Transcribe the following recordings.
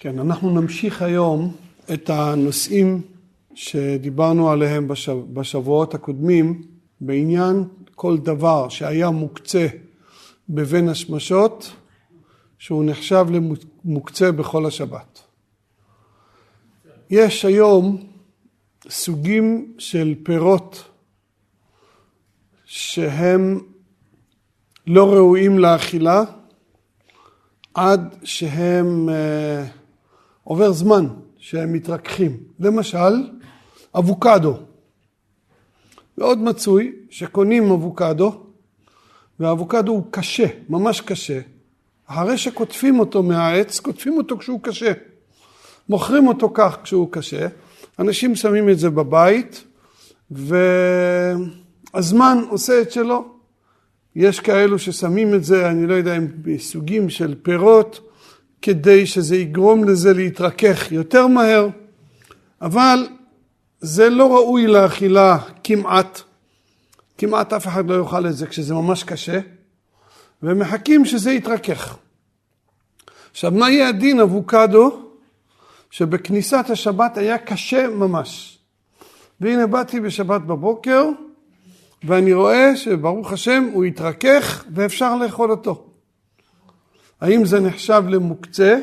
כן, אנחנו נמשיך היום את הנושאים שדיברנו עליהם בשבועות הקודמים בעניין כל דבר שהיה מוקצה בבין השמשות שהוא נחשב למוקצה בכל השבת. יש היום סוגים של פירות שהם לא ראויים לאכילה עד שהם uh, עובר זמן שהם מתרככים. למשל, אבוקדו. מאוד מצוי שקונים אבוקדו, והאבוקדו הוא קשה, ממש קשה. אחרי שקוטפים אותו מהעץ, קוטפים אותו כשהוא קשה. מוכרים אותו כך כשהוא קשה. אנשים שמים את זה בבית, והזמן עושה את שלו. יש כאלו ששמים את זה, אני לא יודע אם בסוגים של פירות, כדי שזה יגרום לזה להתרכך יותר מהר, אבל זה לא ראוי לאכילה כמעט. כמעט אף אחד לא יאכל את זה כשזה ממש קשה, ומחכים שזה יתרכך. עכשיו, מה יהיה הדין אבוקדו שבכניסת השבת היה קשה ממש? והנה באתי בשבת בבוקר, ואני רואה שברוך השם הוא התרכך ואפשר לאכול אותו. האם זה נחשב למוקצה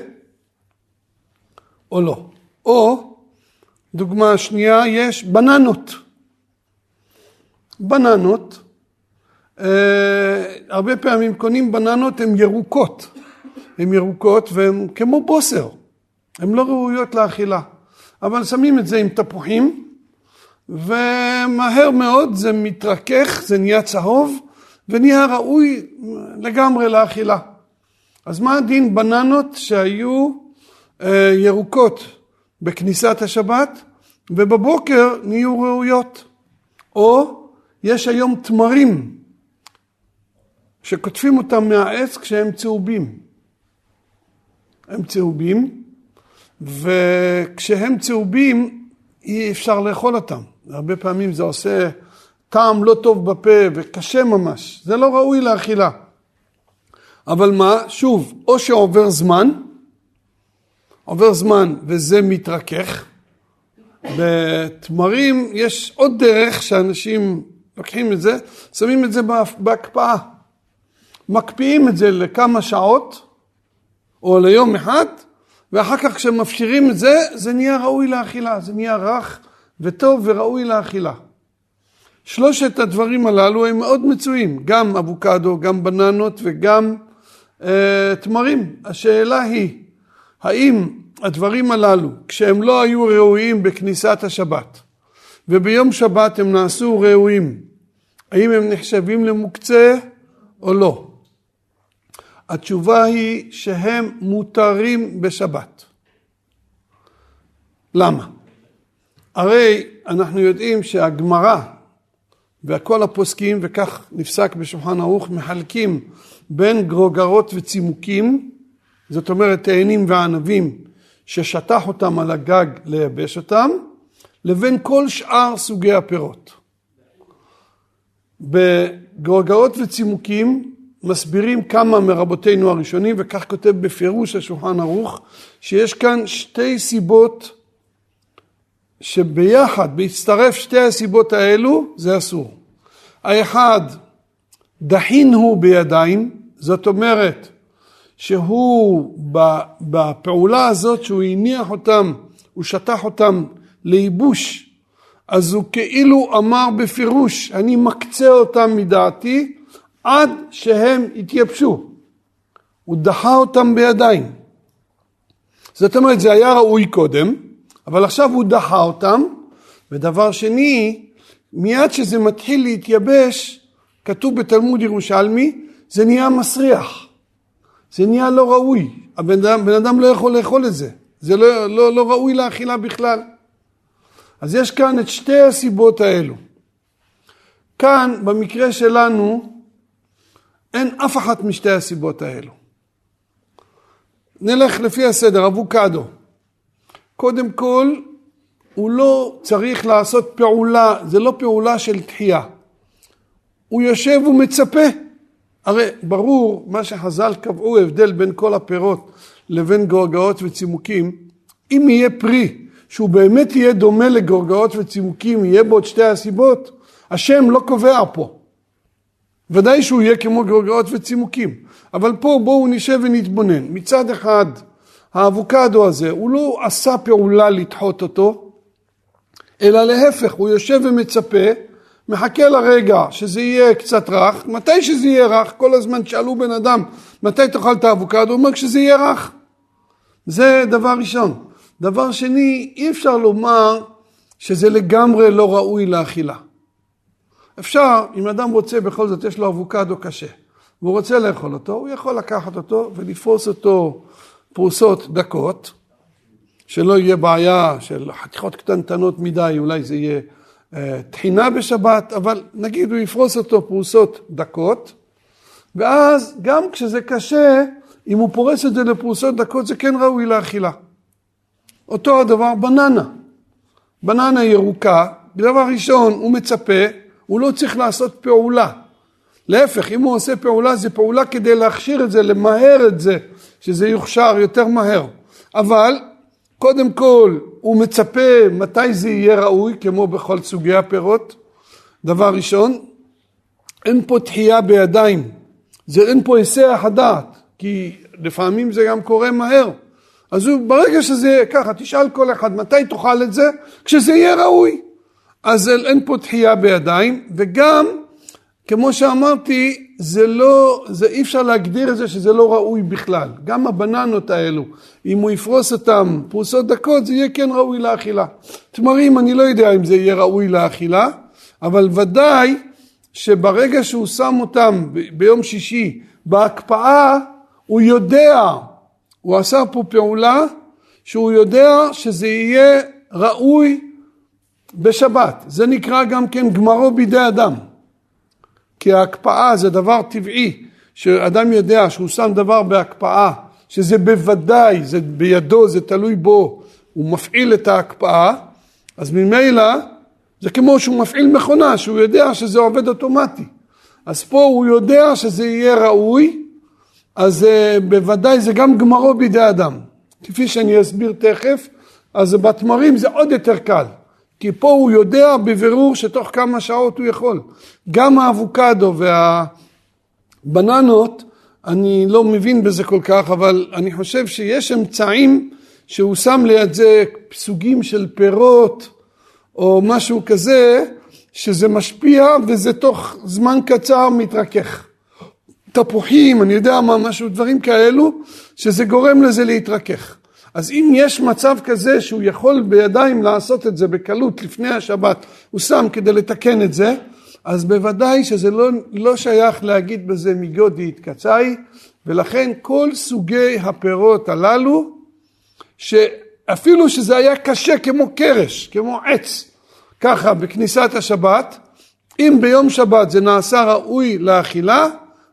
או לא? או, דוגמה שנייה, יש בננות. בננות, אה, הרבה פעמים קונים בננות, הן ירוקות. הן ירוקות והן כמו בוסר, הן לא ראויות לאכילה. אבל שמים את זה עם תפוחים, ומהר מאוד זה מתרכך, זה נהיה צהוב, ונהיה ראוי לגמרי לאכילה. אז מה הדין בננות שהיו אה, ירוקות בכניסת השבת ובבוקר נהיו ראויות? או יש היום תמרים שקוטפים אותם מהעץ כשהם צהובים. הם צהובים, וכשהם צהובים אי אפשר לאכול אותם. הרבה פעמים זה עושה טעם לא טוב בפה וקשה ממש. זה לא ראוי לאכילה. אבל מה, שוב, או שעובר זמן, עובר זמן וזה מתרכך, בתמרים יש עוד דרך שאנשים לוקחים את זה, שמים את זה בהקפאה. מקפיאים את זה לכמה שעות, או ליום אחד, ואחר כך כשמפשירים את זה, זה נהיה ראוי לאכילה, זה נהיה רך וטוב וראוי לאכילה. שלושת הדברים הללו הם מאוד מצויים, גם אבוקדו, גם בננות וגם תמרים. השאלה היא, האם הדברים הללו, כשהם לא היו ראויים בכניסת השבת, וביום שבת הם נעשו ראויים, האם הם נחשבים למוקצה או לא? התשובה היא שהם מותרים בשבת. למה? הרי אנחנו יודעים שהגמרא וכל הפוסקים, וכך נפסק בשולחן ערוך, מחלקים בין גרוגרות וצימוקים, זאת אומרת תאנים וענבים, ששטח אותם על הגג לייבש אותם, לבין כל שאר סוגי הפירות. בגרוגרות וצימוקים מסבירים כמה מרבותינו הראשונים, וכך כותב בפירוש השולחן ערוך, שיש כאן שתי סיבות שביחד, בהצטרף שתי הסיבות האלו, זה אסור. האחד, דחין הוא בידיים, זאת אומרת שהוא בפעולה הזאת שהוא הניח אותם, הוא שטח אותם לייבוש, אז הוא כאילו אמר בפירוש, אני מקצה אותם מדעתי עד שהם יתייבשו. הוא דחה אותם בידיים. זאת אומרת, זה היה ראוי קודם, אבל עכשיו הוא דחה אותם, ודבר שני, מיד שזה מתחיל להתייבש, כתוב בתלמוד ירושלמי, זה נהיה מסריח. זה נהיה לא ראוי. הבן אדם, בן אדם לא יכול לאכול את זה. זה לא, לא, לא ראוי לאכילה בכלל. אז יש כאן את שתי הסיבות האלו. כאן, במקרה שלנו, אין אף אחת משתי הסיבות האלו. נלך לפי הסדר, אבוקדו. קודם כל, הוא לא צריך לעשות פעולה, זה לא פעולה של תחייה. הוא יושב ומצפה הרי ברור מה שחז"ל קבעו הבדל בין כל הפירות לבין גורגאות וצימוקים, אם יהיה פרי שהוא באמת יהיה דומה לגורגאות וצימוקים, יהיה בו את שתי הסיבות, השם לא קובע פה. ודאי שהוא יהיה כמו גורגאות וצימוקים, אבל פה בואו נשב ונתבונן. מצד אחד, האבוקדו הזה, הוא לא עשה פעולה לדחות אותו, אלא להפך, הוא יושב ומצפה, מחכה לרגע שזה יהיה קצת רך, מתי שזה יהיה רך, כל הזמן שאלו בן אדם, מתי תאכל את האבוקדו, הוא אומר כשזה יהיה רך. זה דבר ראשון. דבר שני, אי אפשר לומר שזה לגמרי לא ראוי לאכילה. אפשר, אם אדם רוצה, בכל זאת יש לו אבוקדו קשה, והוא רוצה לאכול אותו, הוא יכול לקחת אותו ולפרוס אותו פרוסות דקות, שלא יהיה בעיה של חתיכות קטנטנות מדי, אולי זה יהיה אה, טחינה בשבת, אבל נגיד הוא יפרוס אותו פרוסות דקות, ואז גם כשזה קשה, אם הוא פורס את זה לפרוסות דקות, זה כן ראוי לאכילה. אותו הדבר בננה. בננה ירוקה, דבר ראשון הוא מצפה, הוא לא צריך לעשות פעולה. להפך, אם הוא עושה פעולה, זה פעולה כדי להכשיר את זה, למהר את זה, שזה יוכשר יותר מהר. אבל קודם כל הוא מצפה מתי זה יהיה ראוי, כמו בכל סוגי הפירות. דבר ראשון, אין פה תחייה בידיים, זה אין פה היסח הדעת, כי לפעמים זה גם קורה מהר. אז הוא, ברגע שזה יהיה ככה, תשאל כל אחד מתי תאכל את זה, כשזה יהיה ראוי. אז אין פה תחייה בידיים, וגם, כמו שאמרתי, זה לא, זה אי אפשר להגדיר את זה שזה לא ראוי בכלל. גם הבננות האלו, אם הוא יפרוס אותם פרוסות דקות, זה יהיה כן ראוי לאכילה. תמרים, אני לא יודע אם זה יהיה ראוי לאכילה, אבל ודאי שברגע שהוא שם אותם ביום שישי בהקפאה, הוא יודע הוא עשה פה פעולה שהוא יודע שזה יהיה ראוי בשבת. זה נקרא גם כן גמרו בידי אדם. כי ההקפאה זה דבר טבעי, שאדם יודע שהוא שם דבר בהקפאה, שזה בוודאי, זה בידו, זה תלוי בו, הוא מפעיל את ההקפאה, אז ממילא זה כמו שהוא מפעיל מכונה, שהוא יודע שזה עובד אוטומטי. אז פה הוא יודע שזה יהיה ראוי, אז uh, בוודאי זה גם גמרו בידי אדם. כפי שאני אסביר תכף, אז בתמרים זה עוד יותר קל. כי פה הוא יודע בבירור שתוך כמה שעות הוא יכול. גם האבוקדו והבננות, אני לא מבין בזה כל כך, אבל אני חושב שיש אמצעים שהוא שם ליד זה סוגים של פירות או משהו כזה, שזה משפיע וזה תוך זמן קצר מתרכך. תפוחים, אני יודע מה, משהו, דברים כאלו, שזה גורם לזה להתרכך. אז אם יש מצב כזה שהוא יכול בידיים לעשות את זה בקלות לפני השבת, הוא שם כדי לתקן את זה, אז בוודאי שזה לא, לא שייך להגיד בזה מגודי התקצאי, ולכן כל סוגי הפירות הללו, שאפילו שזה היה קשה כמו קרש, כמו עץ, ככה בכניסת השבת, אם ביום שבת זה נעשה ראוי לאכילה,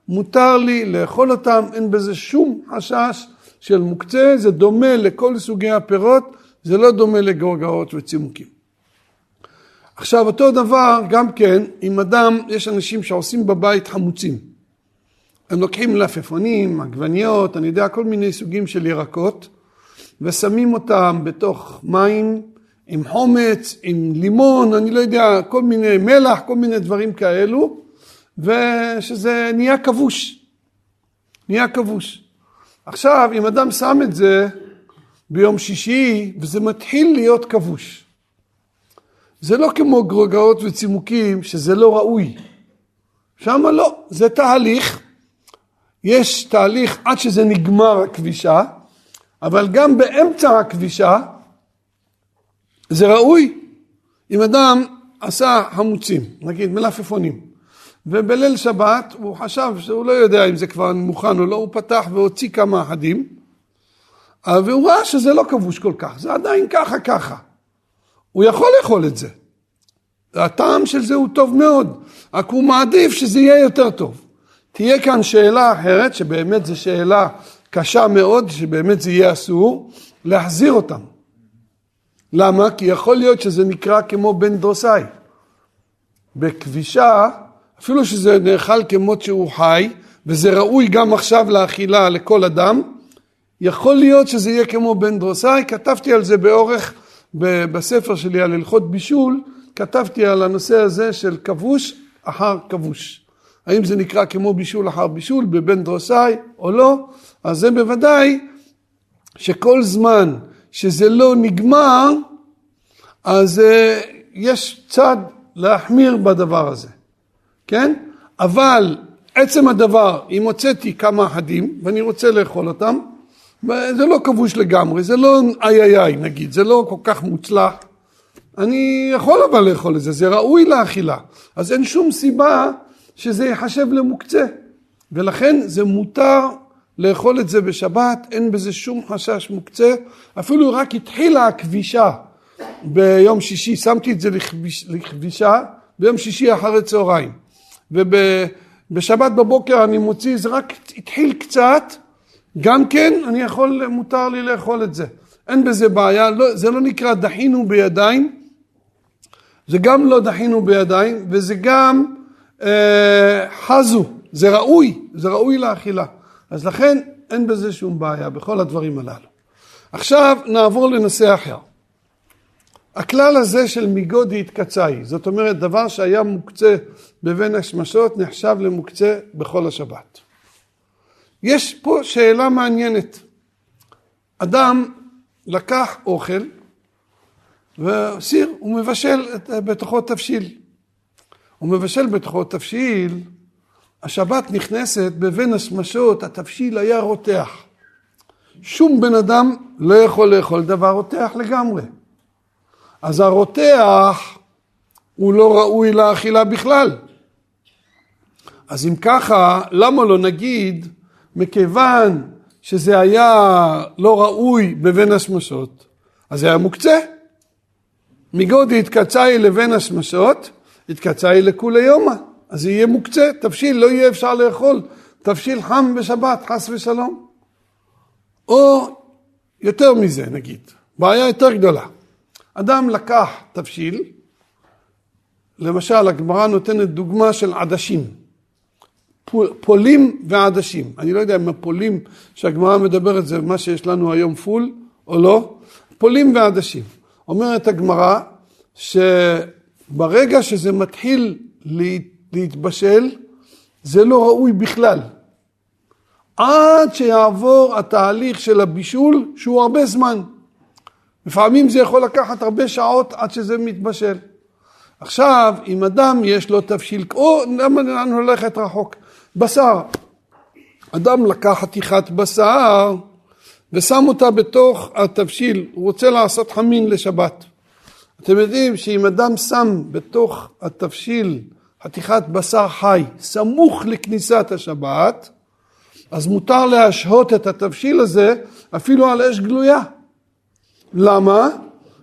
מותר לי לאכול אותם, אין בזה שום חשש של מוקצה, זה דומה לכל סוגי הפירות, זה לא דומה לגורגאות וצימוקים. עכשיו אותו דבר גם כן, אם אדם, יש אנשים שעושים בבית חמוצים. הם לוקחים מלפפונים, עגבניות, אני יודע, כל מיני סוגים של ירקות, ושמים אותם בתוך מים עם חומץ, עם לימון, אני לא יודע, כל מיני מלח, כל מיני דברים כאלו, ושזה נהיה כבוש. נהיה כבוש. עכשיו, אם אדם שם את זה ביום שישי, וזה מתחיל להיות כבוש. זה לא כמו גרוגאות וצימוקים, שזה לא ראוי. שם לא, זה תהליך. יש תהליך עד שזה נגמר הכבישה, אבל גם באמצע הכבישה זה ראוי. אם אדם עשה חמוצים, נגיד מלפפונים, ובליל שבת הוא חשב שהוא לא יודע אם זה כבר מוכן או לא, הוא פתח והוציא כמה אחדים, והוא ראה שזה לא כבוש כל כך, זה עדיין ככה ככה. הוא יכול לאכול את זה. הטעם של זה הוא טוב מאוד, רק הוא מעדיף שזה יהיה יותר טוב. תהיה כאן שאלה אחרת, שבאמת זו שאלה קשה מאוד, שבאמת זה יהיה אסור, להחזיר אותם. למה? כי יכול להיות שזה נקרא כמו בן דרוסאי. בכבישה אפילו שזה נאכל כמות שהוא חי, וזה ראוי גם עכשיו לאכילה לכל אדם, יכול להיות שזה יהיה כמו בן דרוסאי, כתבתי על זה באורך בספר שלי על הלכות בישול, כתבתי על הנושא הזה של כבוש אחר כבוש. האם זה נקרא כמו בישול אחר בישול בבן דרוסאי או לא, אז זה בוודאי שכל זמן שזה לא נגמר, אז uh, יש צד להחמיר בדבר הזה, כן? אבל עצם הדבר, אם הוצאתי כמה אחדים ואני רוצה לאכול אותם, זה לא כבוש לגמרי, זה לא איי איי איי נגיד, זה לא כל כך מוצלח. אני יכול אבל לאכול את זה, זה ראוי לאכילה. אז אין שום סיבה שזה ייחשב למוקצה. ולכן זה מותר לאכול את זה בשבת, אין בזה שום חשש מוקצה. אפילו רק התחילה הכבישה ביום שישי, שמתי את זה לכבישה ביום שישי אחרי צהריים. ובשבת בבוקר אני מוציא, זה רק התחיל קצת, גם כן אני יכול, מותר לי לאכול את זה. אין בזה בעיה, לא, זה לא נקרא דחינו בידיים, זה גם לא דחינו בידיים, וזה גם אה, חזו, זה ראוי, זה ראוי לאכילה. אז לכן אין בזה שום בעיה בכל הדברים הללו. עכשיו נעבור לנושא אחר. הכלל הזה של מיגודי התקצאי, זאת אומרת דבר שהיה מוקצה בבין השמשות נחשב למוקצה בכל השבת. יש פה שאלה מעניינת. אדם לקח אוכל וסיר, הוא מבשל בתוכו תבשיל. הוא מבשל בתוכו תבשיל, השבת נכנסת בבין השמשות, התבשיל היה רותח. שום בן אדם לא יכול לאכול דבר רותח לגמרי. אז הרותח הוא לא ראוי לאכילה בכלל. אז אם ככה, למה לא נגיד, מכיוון שזה היה לא ראוי בבין השמשות, אז זה היה מוקצה. מגודי התקצאי לבין השמשות, התקצאי לכולי יומא. אז יהיה מוקצה, תבשיל לא יהיה אפשר לאכול, תבשיל חם בשבת, חס ושלום. או יותר מזה נגיד, בעיה יותר גדולה. אדם לקח תבשיל, למשל הגמרא נותנת דוגמה של עדשים, פולים ועדשים. אני לא יודע אם הפולים שהגמרא מדברת זה מה שיש לנו היום פול או לא, פולים ועדשים. אומרת הגמרא שברגע שזה מתחיל להתבשל, זה לא ראוי בכלל. עד שיעבור התהליך של הבישול, שהוא הרבה זמן. לפעמים זה יכול לקחת הרבה שעות עד שזה מתבשל. עכשיו, אם אדם יש לו תבשיל, או למה לנו ללכת רחוק? בשר. אדם לקח חתיכת בשר ושם אותה בתוך התבשיל, הוא רוצה לעשות חמין לשבת. אתם יודעים שאם אדם שם בתוך התבשיל חתיכת בשר חי סמוך לכניסת השבת, אז מותר להשהות את התבשיל הזה אפילו על אש גלויה. למה?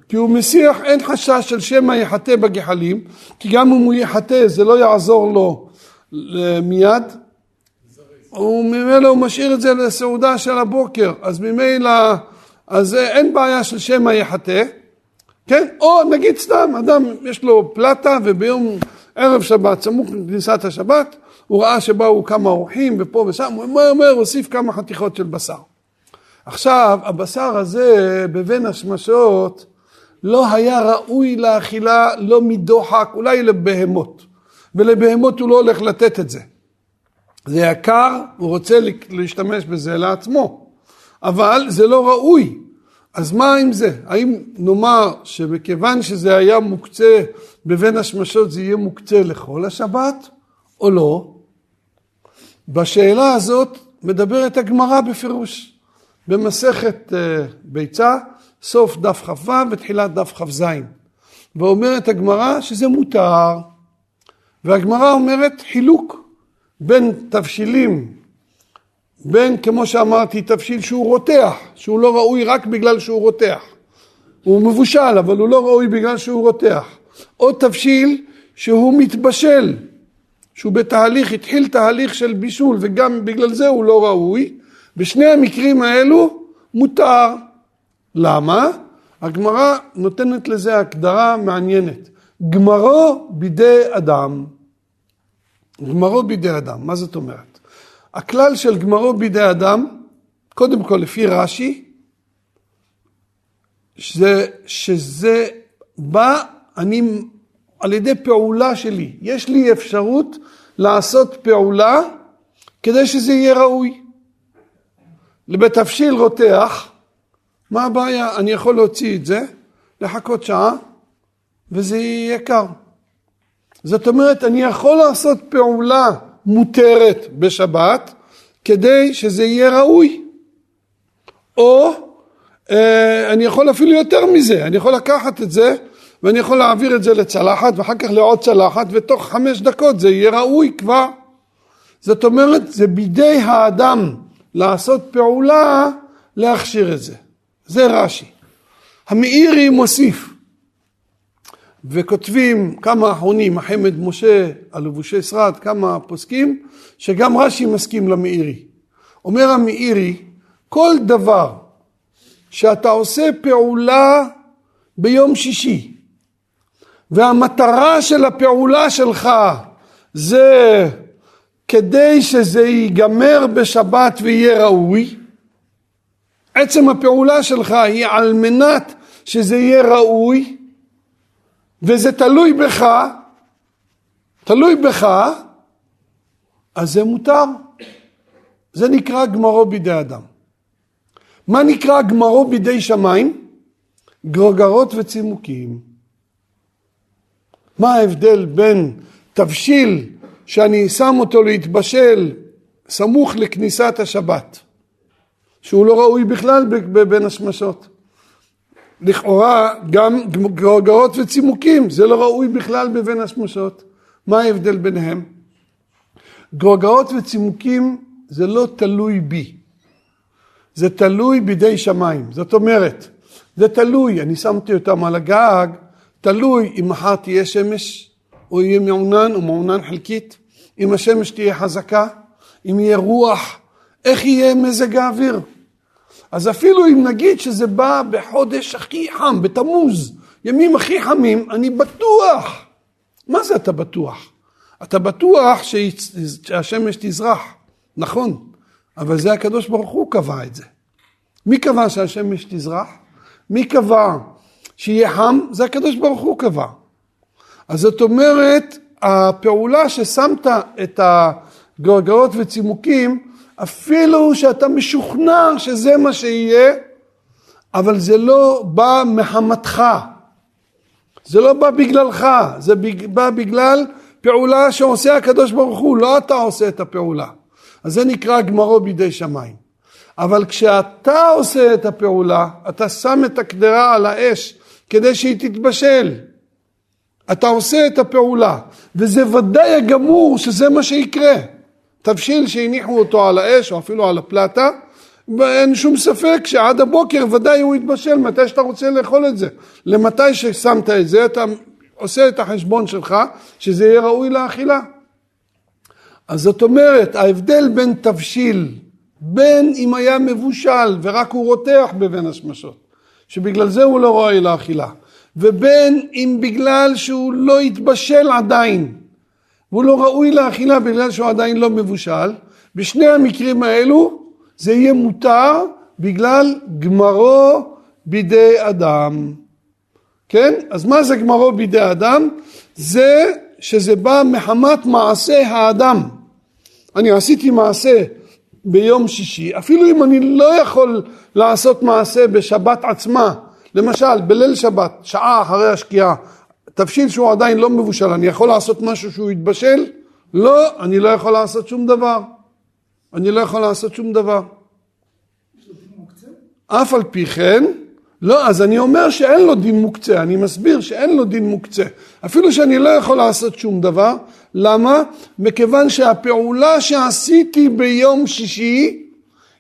כי הוא מסיח, אין חשש של שמא יחטא בגחלים, כי גם אם הוא יחטא זה לא יעזור לו מיד. וממילא הוא משאיר את זה לסעודה של הבוקר, אז ממילא, אז אין בעיה של שמא יחטא, כן? או נגיד סתם, אדם יש לו פלטה וביום ערב שבת, סמוך לכניסת השבת, הוא ראה שבאו כמה אורחים ופה ושם, הוא אומר, אומר, הוסיף כמה חתיכות של בשר. עכשיו, הבשר הזה בבין השמשות לא היה ראוי לאכילה לא מדוחק, אולי לבהמות. ולבהמות הוא לא הולך לתת את זה. זה יקר, הוא רוצה להשתמש בזה לעצמו. אבל זה לא ראוי. אז מה עם זה? האם נאמר שמכיוון שזה היה מוקצה בבין השמשות זה יהיה מוקצה לכל השבת או לא? בשאלה הזאת מדברת הגמרא בפירוש. במסכת אה, ביצה, סוף דף כ"ו ותחילת דף כ"ז. ואומרת הגמרא שזה מותר. והגמרא אומרת חילוק בין תבשילים בין, כמו שאמרתי, תבשיל שהוא רותח, שהוא לא ראוי רק בגלל שהוא רותח. הוא מבושל, אבל הוא לא ראוי בגלל שהוא רותח. או תבשיל שהוא מתבשל, שהוא בתהליך, התחיל תהליך של בישול, וגם בגלל זה הוא לא ראוי. בשני המקרים האלו מותר. למה? הגמרא נותנת לזה הגדרה מעניינת. גמרו בידי אדם. גמרו בידי אדם, מה זאת אומרת? הכלל של גמרו בידי אדם, קודם כל לפי רש"י, שזה, שזה בא, אני, על ידי פעולה שלי, יש לי אפשרות לעשות פעולה כדי שזה יהיה ראוי. בתבשיל רותח, מה הבעיה? אני יכול להוציא את זה, לחכות שעה, וזה יהיה יקר. זאת אומרת, אני יכול לעשות פעולה מותרת בשבת, כדי שזה יהיה ראוי. או אה, אני יכול אפילו יותר מזה, אני יכול לקחת את זה ואני יכול להעביר את זה לצלחת ואחר כך לעוד צלחת ותוך חמש דקות זה יהיה ראוי כבר. זאת אומרת, זה בידי האדם לעשות פעולה להכשיר את זה. זה רש"י. המאירי מוסיף, וכותבים כמה אחרונים, החמד משה, הלבושי שרד, כמה פוסקים, שגם רש"י מסכים למאירי. אומר המאירי, כל דבר שאתה עושה פעולה ביום שישי, והמטרה של הפעולה שלך זה כדי שזה ייגמר בשבת ויהיה ראוי, עצם הפעולה שלך היא על מנת שזה יהיה ראוי, וזה תלוי בך, תלוי בך, אז זה מותר. זה נקרא גמרו בידי אדם. מה נקרא גמרו בידי שמיים? גרגרות וצימוקים. מה ההבדל בין תבשיל שאני שם אותו להתבשל סמוך לכניסת השבת, שהוא לא ראוי בכלל בין השמשות. לכאורה גם גרגרות וצימוקים, זה לא ראוי בכלל בבין השמשות. מה ההבדל ביניהם? גרגרות וצימוקים זה לא תלוי בי, זה תלוי בידי שמיים. זאת אומרת, זה תלוי, אני שמתי אותם על הגג, תלוי אם מחר תהיה שמש, או יהיה מעונן או מעונן חלקית, אם השמש תהיה חזקה, אם יהיה רוח, איך יהיה מזג האוויר. אז אפילו אם נגיד שזה בא בחודש הכי חם, בתמוז, ימים הכי חמים, אני בטוח. מה זה אתה בטוח? אתה בטוח שהשמש תזרח, נכון, אבל זה הקדוש ברוך הוא קבע את זה. מי קבע שהשמש תזרח? מי קבע שיהיה חם? זה הקדוש ברוך הוא קבע. אז זאת אומרת, הפעולה ששמת את הגרגרות וצימוקים, אפילו שאתה משוכנע שזה מה שיהיה, אבל זה לא בא מחמתך, זה לא בא בגללך, זה בא בגלל פעולה שעושה הקדוש ברוך הוא, לא אתה עושה את הפעולה. אז זה נקרא גמרו בידי שמיים. אבל כשאתה עושה את הפעולה, אתה שם את הקדרה על האש כדי שהיא תתבשל. אתה עושה את הפעולה, וזה ודאי הגמור שזה מה שיקרה. תבשיל שהניחו אותו על האש או אפילו על הפלטה, אין שום ספק שעד הבוקר ודאי הוא יתבשל מתי שאתה רוצה לאכול את זה. למתי ששמת את זה אתה עושה את החשבון שלך שזה יהיה ראוי לאכילה. אז זאת אומרת ההבדל בין תבשיל בין אם היה מבושל ורק הוא רותח בבין השמשות שבגלל זה הוא לא ראוי לאכילה ובין אם בגלל שהוא לא התבשל עדיין והוא לא ראוי לאכילה בגלל שהוא עדיין לא מבושל, בשני המקרים האלו זה יהיה מותר בגלל גמרו בידי אדם. כן? אז מה זה גמרו בידי אדם? זה שזה בא מחמת מעשה האדם. אני עשיתי מעשה ביום שישי, אפילו אם אני לא יכול לעשות מעשה בשבת עצמה, למשל בליל שבת, שעה אחרי השקיעה, תבשיל שהוא עדיין לא מבושל, אני יכול לעשות משהו שהוא יתבשל? לא, אני לא יכול לעשות שום דבר. אני לא יכול לעשות שום דבר. אף על פי כן, לא, אז אני אומר שאין לו דין מוקצה, אני מסביר שאין לו דין מוקצה. אפילו שאני לא יכול לעשות שום דבר, למה? מכיוון שהפעולה שעשיתי ביום שישי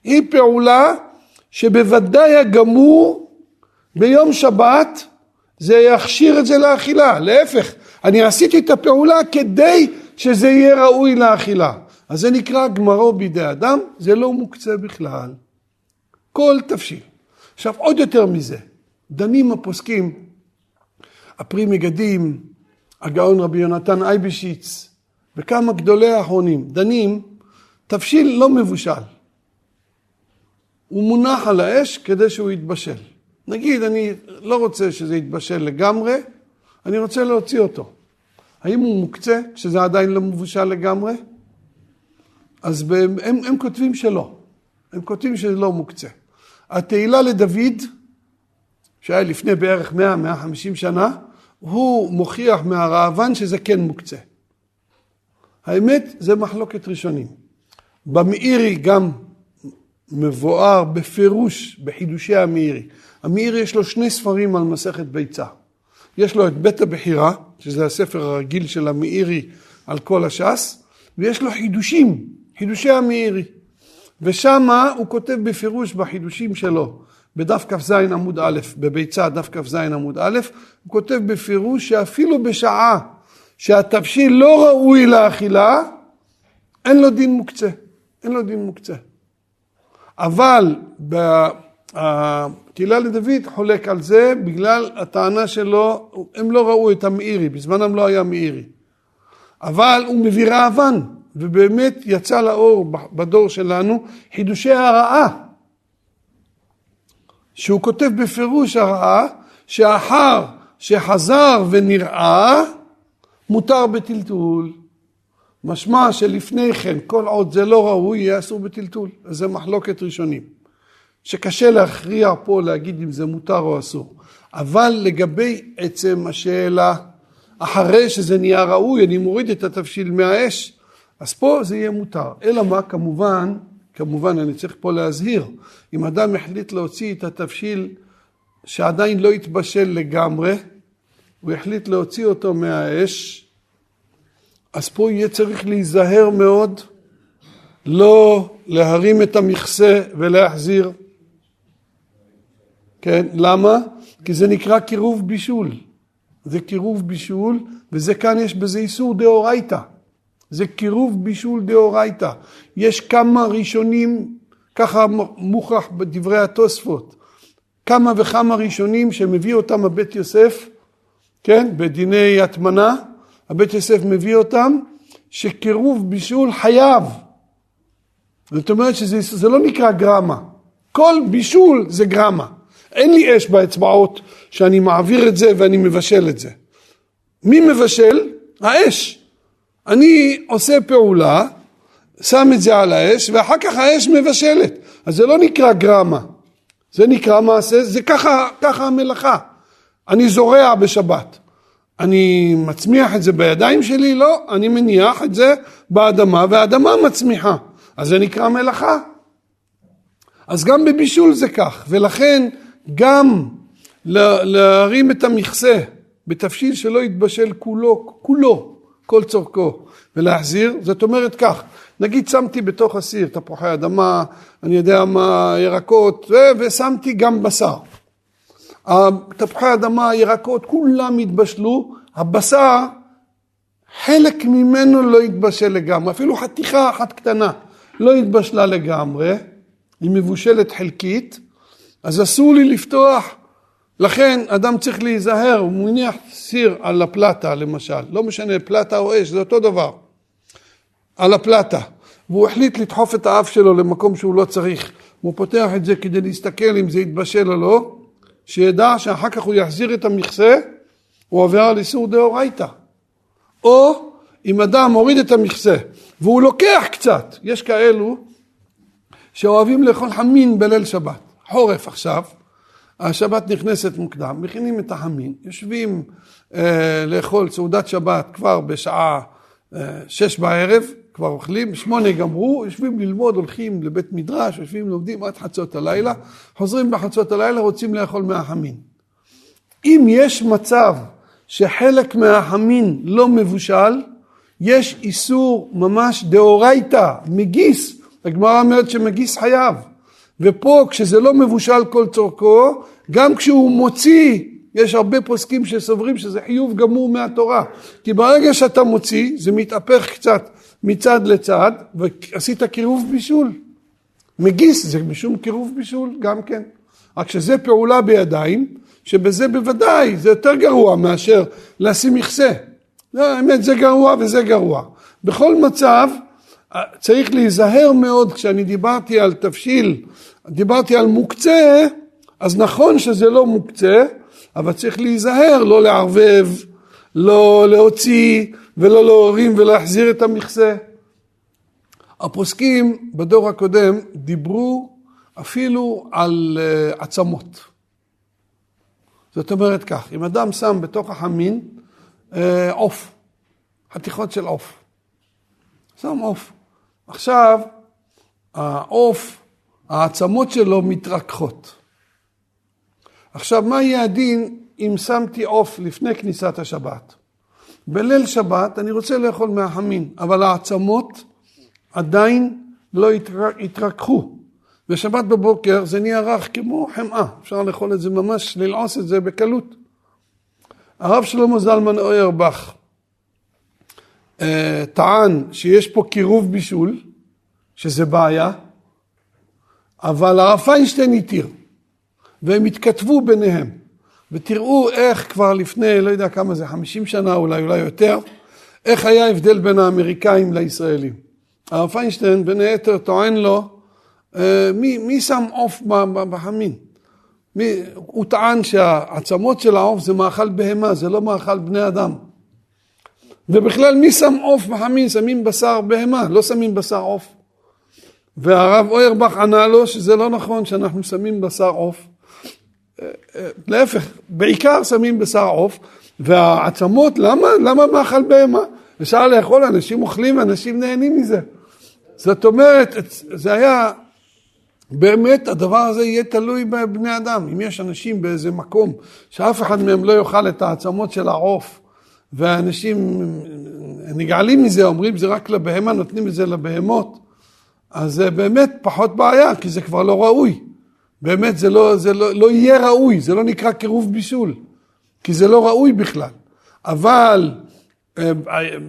היא פעולה שבוודאי הגמור ביום שבת זה יכשיר את זה לאכילה, להפך, אני עשיתי את הפעולה כדי שזה יהיה ראוי לאכילה. אז זה נקרא גמרו בידי אדם, זה לא מוקצה בכלל. כל תבשיל. עכשיו עוד יותר מזה, דנים הפוסקים, הפרי מגדים, הגאון רבי יונתן אייבשיץ וכמה גדולי האחרונים, דנים תבשיל לא מבושל. הוא מונח על האש כדי שהוא יתבשל. נגיד, אני לא רוצה שזה יתבשל לגמרי, אני רוצה להוציא אותו. האם הוא מוקצה כשזה עדיין לא מבושל לגמרי? אז הם, הם, הם כותבים שלא. הם כותבים שזה לא מוקצה. התהילה לדוד, שהיה לפני בערך 100-150 שנה, הוא מוכיח מהראב"ן שזה כן מוקצה. האמת, זה מחלוקת ראשונים. במאירי גם מבואר בפירוש בחידושי המאירי. המאירי יש לו שני ספרים על מסכת ביצה. יש לו את בית הבחירה, שזה הספר הרגיל של המאירי על כל הש"ס, ויש לו חידושים, חידושי המאירי. ושמה הוא כותב בפירוש בחידושים שלו, בדף כ"ז עמוד א', בביצה דף כ"ז עמוד א', הוא כותב בפירוש שאפילו בשעה שהתבשיל לא ראוי לאכילה, אין לו דין מוקצה. אין לו דין מוקצה. אבל התהילה לדוד חולק על זה בגלל הטענה שלו, הם לא ראו את המאירי, בזמנם לא היה מאירי. אבל הוא מביא ראוון, ובאמת יצא לאור בדור שלנו חידושי הרעה. שהוא כותב בפירוש הרעה, שאחר שחזר ונראה, מותר בטלטול. משמע שלפני כן, כל עוד זה לא ראוי, יהיה אסור בטלטול. זה מחלוקת ראשונים. שקשה להכריע פה להגיד אם זה מותר או אסור. אבל לגבי עצם השאלה, אחרי שזה נהיה ראוי, אני מוריד את התבשיל מהאש, אז פה זה יהיה מותר. אלא מה, כמובן, כמובן אני צריך פה להזהיר, אם אדם החליט להוציא את התבשיל שעדיין לא התבשל לגמרי, הוא החליט להוציא אותו מהאש, אז פה יהיה צריך להיזהר מאוד, לא להרים את המכסה ולהחזיר. כן, למה? כי זה נקרא קירוב בישול. זה קירוב בישול, וזה כאן יש בזה איסור דאורייתא. זה קירוב בישול דאורייתא. יש כמה ראשונים, ככה מוכרח בדברי התוספות, כמה וכמה ראשונים שמביא אותם הבית יוסף, כן, בדיני הטמנה, הבית יוסף מביא אותם, שקירוב בישול חייב. זאת אומרת שזה לא נקרא גרמה. כל בישול זה גרמה. אין לי אש באצבעות שאני מעביר את זה ואני מבשל את זה. מי מבשל? האש. אני עושה פעולה, שם את זה על האש, ואחר כך האש מבשלת. אז זה לא נקרא גרמה. זה נקרא מעשה, זה ככה, ככה המלאכה. אני זורע בשבת. אני מצמיח את זה בידיים שלי? לא, אני מניח את זה באדמה והאדמה מצמיחה. אז זה נקרא מלאכה. אז גם בבישול זה כך, ולכן גם להרים את המכסה בתבשיל שלא יתבשל כולו, כולו, כל צורכו, ולהחזיר, זאת אומרת כך, נגיד שמתי בתוך הסיר תפוחי אדמה, אני יודע מה, ירקות, ושמתי גם בשר. תפוחי אדמה, ירקות, כולם התבשלו, הבשר, חלק ממנו לא התבשל לגמרי, אפילו חתיכה אחת קטנה לא התבשלה לגמרי, היא מבושלת חלקית, אז אסור לי לפתוח. לכן אדם צריך להיזהר, הוא מניח סיר על הפלטה למשל, לא משנה פלטה או אש, זה אותו דבר, על הפלטה, והוא החליט לדחוף את האף שלו למקום שהוא לא צריך, הוא פותח את זה כדי להסתכל אם זה יתבשל או לא, שידע שאחר כך הוא יחזיר את המכסה, הוא עובר על איסור דאורייתא. או אם אדם מוריד את המכסה והוא לוקח קצת, יש כאלו שאוהבים לאכול חמין בליל שבת, חורף עכשיו, השבת נכנסת מוקדם, מכינים את החמין, יושבים אה, לאכול סעודת שבת כבר בשעה אה, שש בערב, כבר אוכלים, שמונה גמרו, יושבים ללמוד, הולכים לבית מדרש, יושבים לומדים עד חצות הלילה, חוזרים בחצות הלילה, רוצים לאכול מהחמין. אם יש מצב שחלק מהחמין לא מבושל, יש איסור ממש דאורייתא, מגיס, הגמרא אומרת שמגיס חייב. ופה כשזה לא מבושל כל צורכו, גם כשהוא מוציא, יש הרבה פוסקים שסוברים שזה חיוב גמור מהתורה. כי ברגע שאתה מוציא, זה מתהפך קצת מצד לצד, ועשית קירוב בישול. מגיס זה משום קירוב בישול גם כן. רק שזה פעולה בידיים, שבזה בוודאי זה יותר גרוע מאשר לשים מכסה. לא, האמת זה גרוע וזה גרוע. בכל מצב צריך להיזהר מאוד כשאני דיברתי על תבשיל, דיברתי על מוקצה, אז נכון שזה לא מוקצה, אבל צריך להיזהר, לא לערבב, לא להוציא ולא להורים ולהחזיר את המכסה. הפוסקים בדור הקודם דיברו אפילו על אה, עצמות. זאת אומרת כך, אם אדם שם בתוך החמין אה, עוף, חתיכות של עוף, שם עוף. עכשיו העוף, העצמות שלו מתרככות. עכשיו, מה יהיה הדין אם שמתי עוף לפני כניסת השבת? בליל שבת אני רוצה לאכול מהחמין, אבל העצמות עדיין לא התרככו. בשבת בבוקר זה נהיה רך כמו חמאה, אפשר לאכול את זה ממש, ללעוס את זה בקלות. הרב שלמה זלמן אוירבך טען שיש פה קירוב בישול, שזה בעיה, אבל הרב פיינשטיין התיר, והם התכתבו ביניהם. ותראו איך כבר לפני, לא יודע כמה זה, 50 שנה אולי, אולי יותר, איך היה ההבדל בין האמריקאים לישראלים. הרב פיינשטיין בין היתר טוען לו, אה, מי, מי שם עוף בחמין? מי, הוא טען שהעצמות של העוף זה מאכל בהמה, זה לא מאכל בני אדם. ובכלל מי שם עוף בחמין? שמים בשר בהמה, לא שמים בשר עוף. והרב אוירבך ענה לו שזה לא נכון שאנחנו שמים בשר עוף. אה, אה, להפך, בעיקר שמים בשר עוף, והעצמות, למה? למה מאכל בהמה? אפשר לאכול, אנשים אוכלים ואנשים נהנים מזה. זאת אומרת, זה היה, באמת הדבר הזה יהיה תלוי בבני אדם. אם יש אנשים באיזה מקום שאף אחד מהם לא יאכל את העצמות של העוף, ואנשים נגעלים מזה, אומרים זה רק לבהמה, נותנים את זה לבהמות, אז זה באמת פחות בעיה, כי זה כבר לא ראוי. באמת זה לא, זה לא, לא יהיה ראוי, זה לא נקרא קירוב בישול, כי זה לא ראוי בכלל. אבל אה,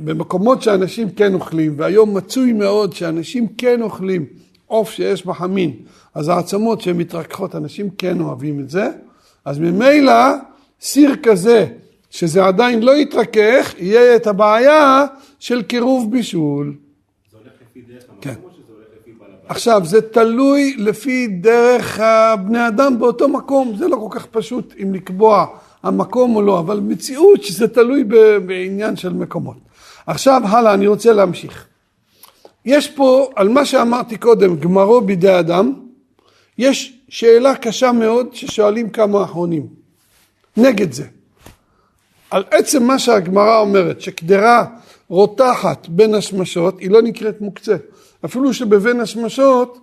במקומות שאנשים כן אוכלים, והיום מצוי מאוד שאנשים כן אוכלים עוף שיש בחמין, אז העצמות שהן מתרככות, אנשים כן אוהבים את זה, אז ממילא סיר כזה, שזה עדיין לא יתרכך, יהיה את הבעיה של קירוב בישול. זה הולך לפי דרך המקום כן. או שזה הולך לפי בעל הבית? עכשיו, זה תלוי לפי דרך הבני אדם באותו מקום, זה לא כל כך פשוט אם לקבוע המקום או לא, אבל מציאות שזה תלוי בעניין של מקומות. עכשיו הלאה, אני רוצה להמשיך. יש פה, על מה שאמרתי קודם, גמרו בידי אדם, יש שאלה קשה מאוד ששואלים כמה אחרונים, נגד זה. על עצם מה שהגמרא אומרת, שקדרה רותחת בין השמשות, היא לא נקראת מוקצה. אפילו שבין השמשות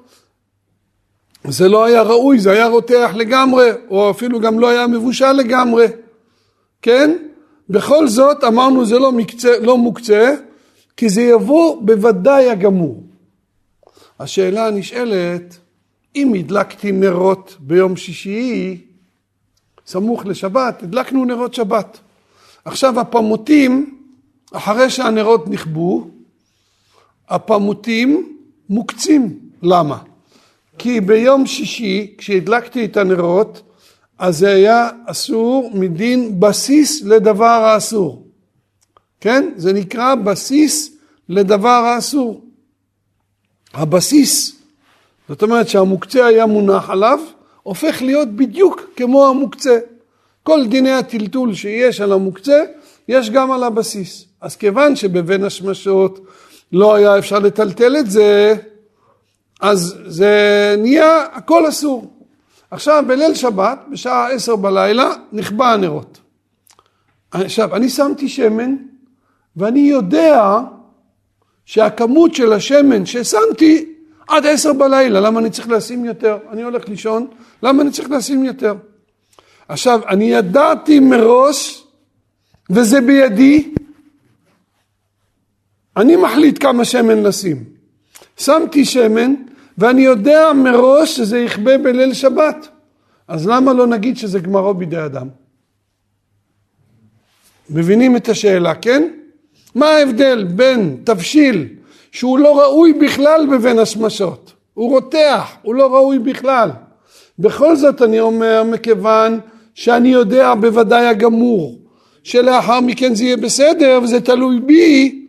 זה לא היה ראוי, זה היה רותח לגמרי, או אפילו גם לא היה מבושל לגמרי, כן? בכל זאת אמרנו זה לא, מקצה, לא מוקצה, כי זה יבוא בוודאי הגמור. השאלה הנשאלת, אם הדלקתי נרות ביום שישי, סמוך לשבת, הדלקנו נרות שבת. עכשיו הפמוטים, אחרי שהנרות נכבו, הפמוטים מוקצים. למה? כי ביום שישי, כשהדלקתי את הנרות, אז זה היה אסור מדין בסיס לדבר האסור. כן? זה נקרא בסיס לדבר האסור. הבסיס, זאת אומרת שהמוקצה היה מונח עליו, הופך להיות בדיוק כמו המוקצה. כל דיני הטלטול שיש על המוקצה, יש גם על הבסיס. אז כיוון שבבין השמשות לא היה אפשר לטלטל את זה, אז זה נהיה הכל אסור. עכשיו בליל שבת, בשעה עשר בלילה, נכבה הנרות. עכשיו, אני שמתי שמן, ואני יודע שהכמות של השמן ששמתי עד עשר בלילה, למה אני צריך לשים יותר? אני הולך לישון, למה אני צריך לשים יותר? עכשיו, אני ידעתי מראש, וזה בידי, אני מחליט כמה שמן לשים. שמתי שמן, ואני יודע מראש שזה יכבה בליל שבת. אז למה לא נגיד שזה גמרו בידי אדם? מבינים את השאלה, כן? מה ההבדל בין תבשיל שהוא לא ראוי בכלל בבין השמשות? הוא רותח, הוא לא ראוי בכלל. בכל זאת אני אומר, מכיוון שאני יודע בוודאי הגמור שלאחר מכן זה יהיה בסדר וזה תלוי בי,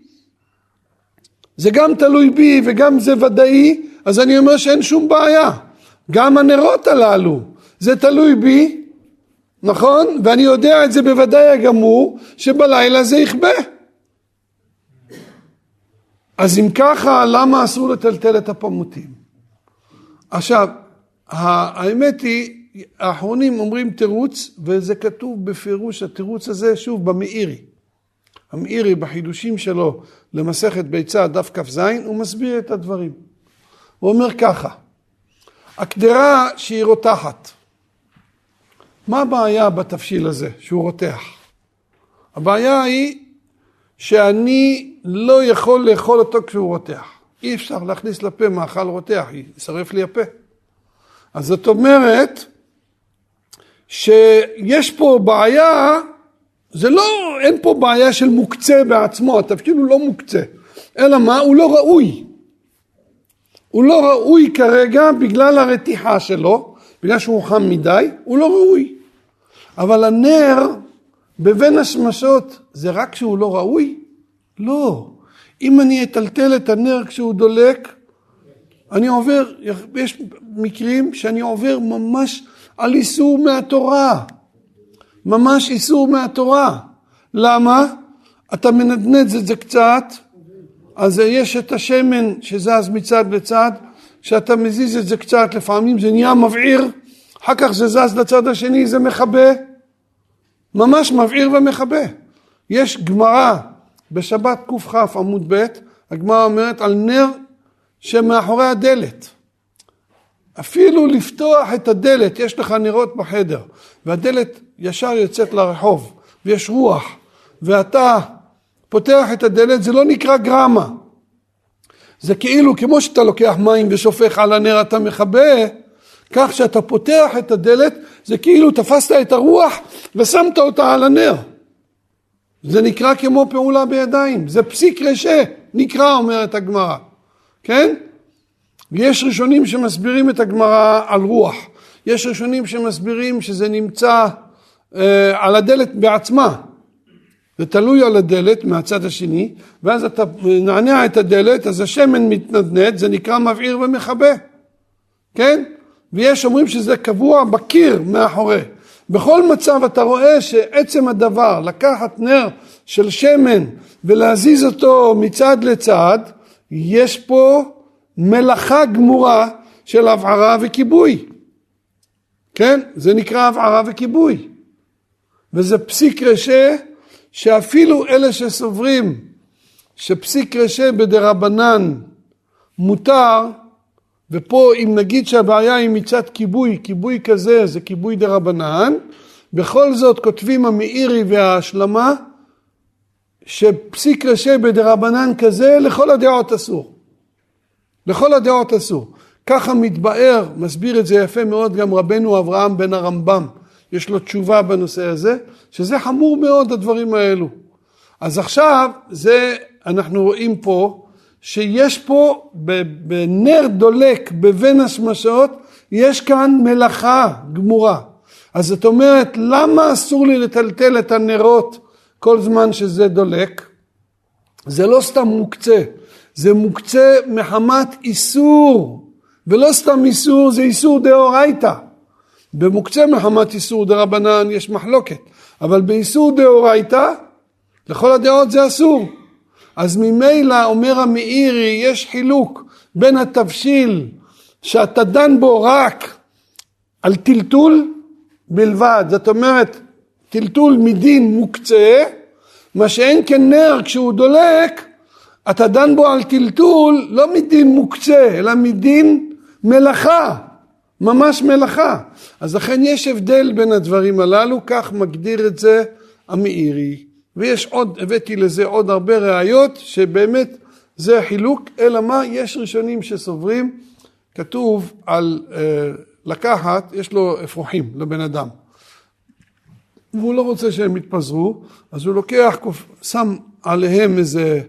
זה גם תלוי בי וגם זה ודאי, אז אני אומר שאין שום בעיה. גם הנרות הללו, זה תלוי בי, נכון? ואני יודע את זה בוודאי הגמור, שבלילה זה יכבה. אז אם ככה, למה אסור לטלטל את הפמוטים? עכשיו, האמת היא, האחרונים אומרים תירוץ, וזה כתוב בפירוש התירוץ הזה, שוב, במאירי. המאירי בחידושים שלו למסכת ביצה, דף כ"ז, הוא מסביר את הדברים. הוא אומר ככה, הקדרה שהיא רותחת, מה הבעיה בתבשיל הזה שהוא רותח? הבעיה היא שאני לא יכול לאכול אותו כשהוא רותח. אי אפשר להכניס לפה מאכל רותח, יישרף לי הפה. אז זאת אומרת שיש פה בעיה, זה לא, אין פה בעיה של מוקצה בעצמו, התבשיל הוא לא מוקצה, אלא מה? הוא לא ראוי. הוא לא ראוי כרגע בגלל הרתיחה שלו, בגלל שהוא חם מדי, הוא לא ראוי. אבל הנר בבין השמשות זה רק כשהוא לא ראוי? לא. אם אני אטלטל את הנר כשהוא דולק, אני עובר, יש מקרים שאני עובר ממש על איסור מהתורה. ממש איסור מהתורה. למה? אתה מנדנד את זה קצת, אז יש את השמן שזז מצד לצד, כשאתה מזיז את זה קצת, לפעמים זה נהיה מבעיר, אחר כך זה זז לצד השני, זה מכבה. ממש מבעיר ומכבה. יש גמרא בשבת קכ עמוד ב', הגמרא אומרת על נר שמאחורי הדלת. אפילו לפתוח את הדלת, יש לך נרות בחדר, והדלת ישר יוצאת לרחוב, ויש רוח, ואתה פותח את הדלת, זה לא נקרא גרמה. זה כאילו כמו שאתה לוקח מים ושופך על הנר אתה מכבה, כך שאתה פותח את הדלת, זה כאילו תפסת את הרוח ושמת אותה על הנר. זה נקרא כמו פעולה בידיים, זה פסיק רשה, נקרא אומרת הגמרא, כן? ויש ראשונים שמסבירים את הגמרא על רוח, יש ראשונים שמסבירים שזה נמצא אה, על הדלת בעצמה, זה תלוי על הדלת מהצד השני, ואז אתה נענע את הדלת, אז השמן מתנדנד, זה נקרא מבעיר ומכבה, כן? ויש אומרים שזה קבוע בקיר מאחורי. בכל מצב אתה רואה שעצם הדבר, לקחת נר של שמן ולהזיז אותו מצד לצד, יש פה מלאכה גמורה של הבערה וכיבוי. כן? זה נקרא הבערה וכיבוי. וזה פסיק רשה שאפילו אלה שסוברים שפסיק רשה בדרבנן מותר, ופה אם נגיד שהבעיה היא מצד כיבוי, כיבוי כזה זה כיבוי דרבנן, בכל זאת כותבים המאירי וההשלמה שפסיק רשה בדרבנן כזה לכל הדעות אסור. לכל הדעות אסור. ככה מתבאר, מסביר את זה יפה מאוד גם רבנו אברהם בן הרמב"ם, יש לו תשובה בנושא הזה, שזה חמור מאוד הדברים האלו. אז עכשיו זה, אנחנו רואים פה שיש פה בנר דולק בבין השמשות, יש כאן מלאכה גמורה. אז זאת אומרת, למה אסור לי לטלטל את הנרות כל זמן שזה דולק? זה לא סתם מוקצה, זה מוקצה מחמת איסור, ולא סתם איסור, זה איסור דאורייתא. במוקצה מחמת איסור דרבנן יש מחלוקת, אבל באיסור דאורייתא, לכל הדעות זה אסור. אז ממילא אומר המאירי יש חילוק בין התבשיל שאתה דן בו רק על טלטול בלבד, זאת אומרת טלטול מדין מוקצה, מה שאין כנר כשהוא דולק, אתה דן בו על טלטול לא מדין מוקצה, אלא מדין מלאכה, ממש מלאכה. אז לכן יש הבדל בין הדברים הללו, כך מגדיר את זה המאירי. ויש עוד, הבאתי לזה עוד הרבה ראיות שבאמת זה החילוק, אלא מה, יש ראשונים שסוברים, כתוב על אה, לקחת, יש לו אפרוחים לבן אדם, והוא לא רוצה שהם יתפזרו, אז הוא לוקח, שם עליהם איזה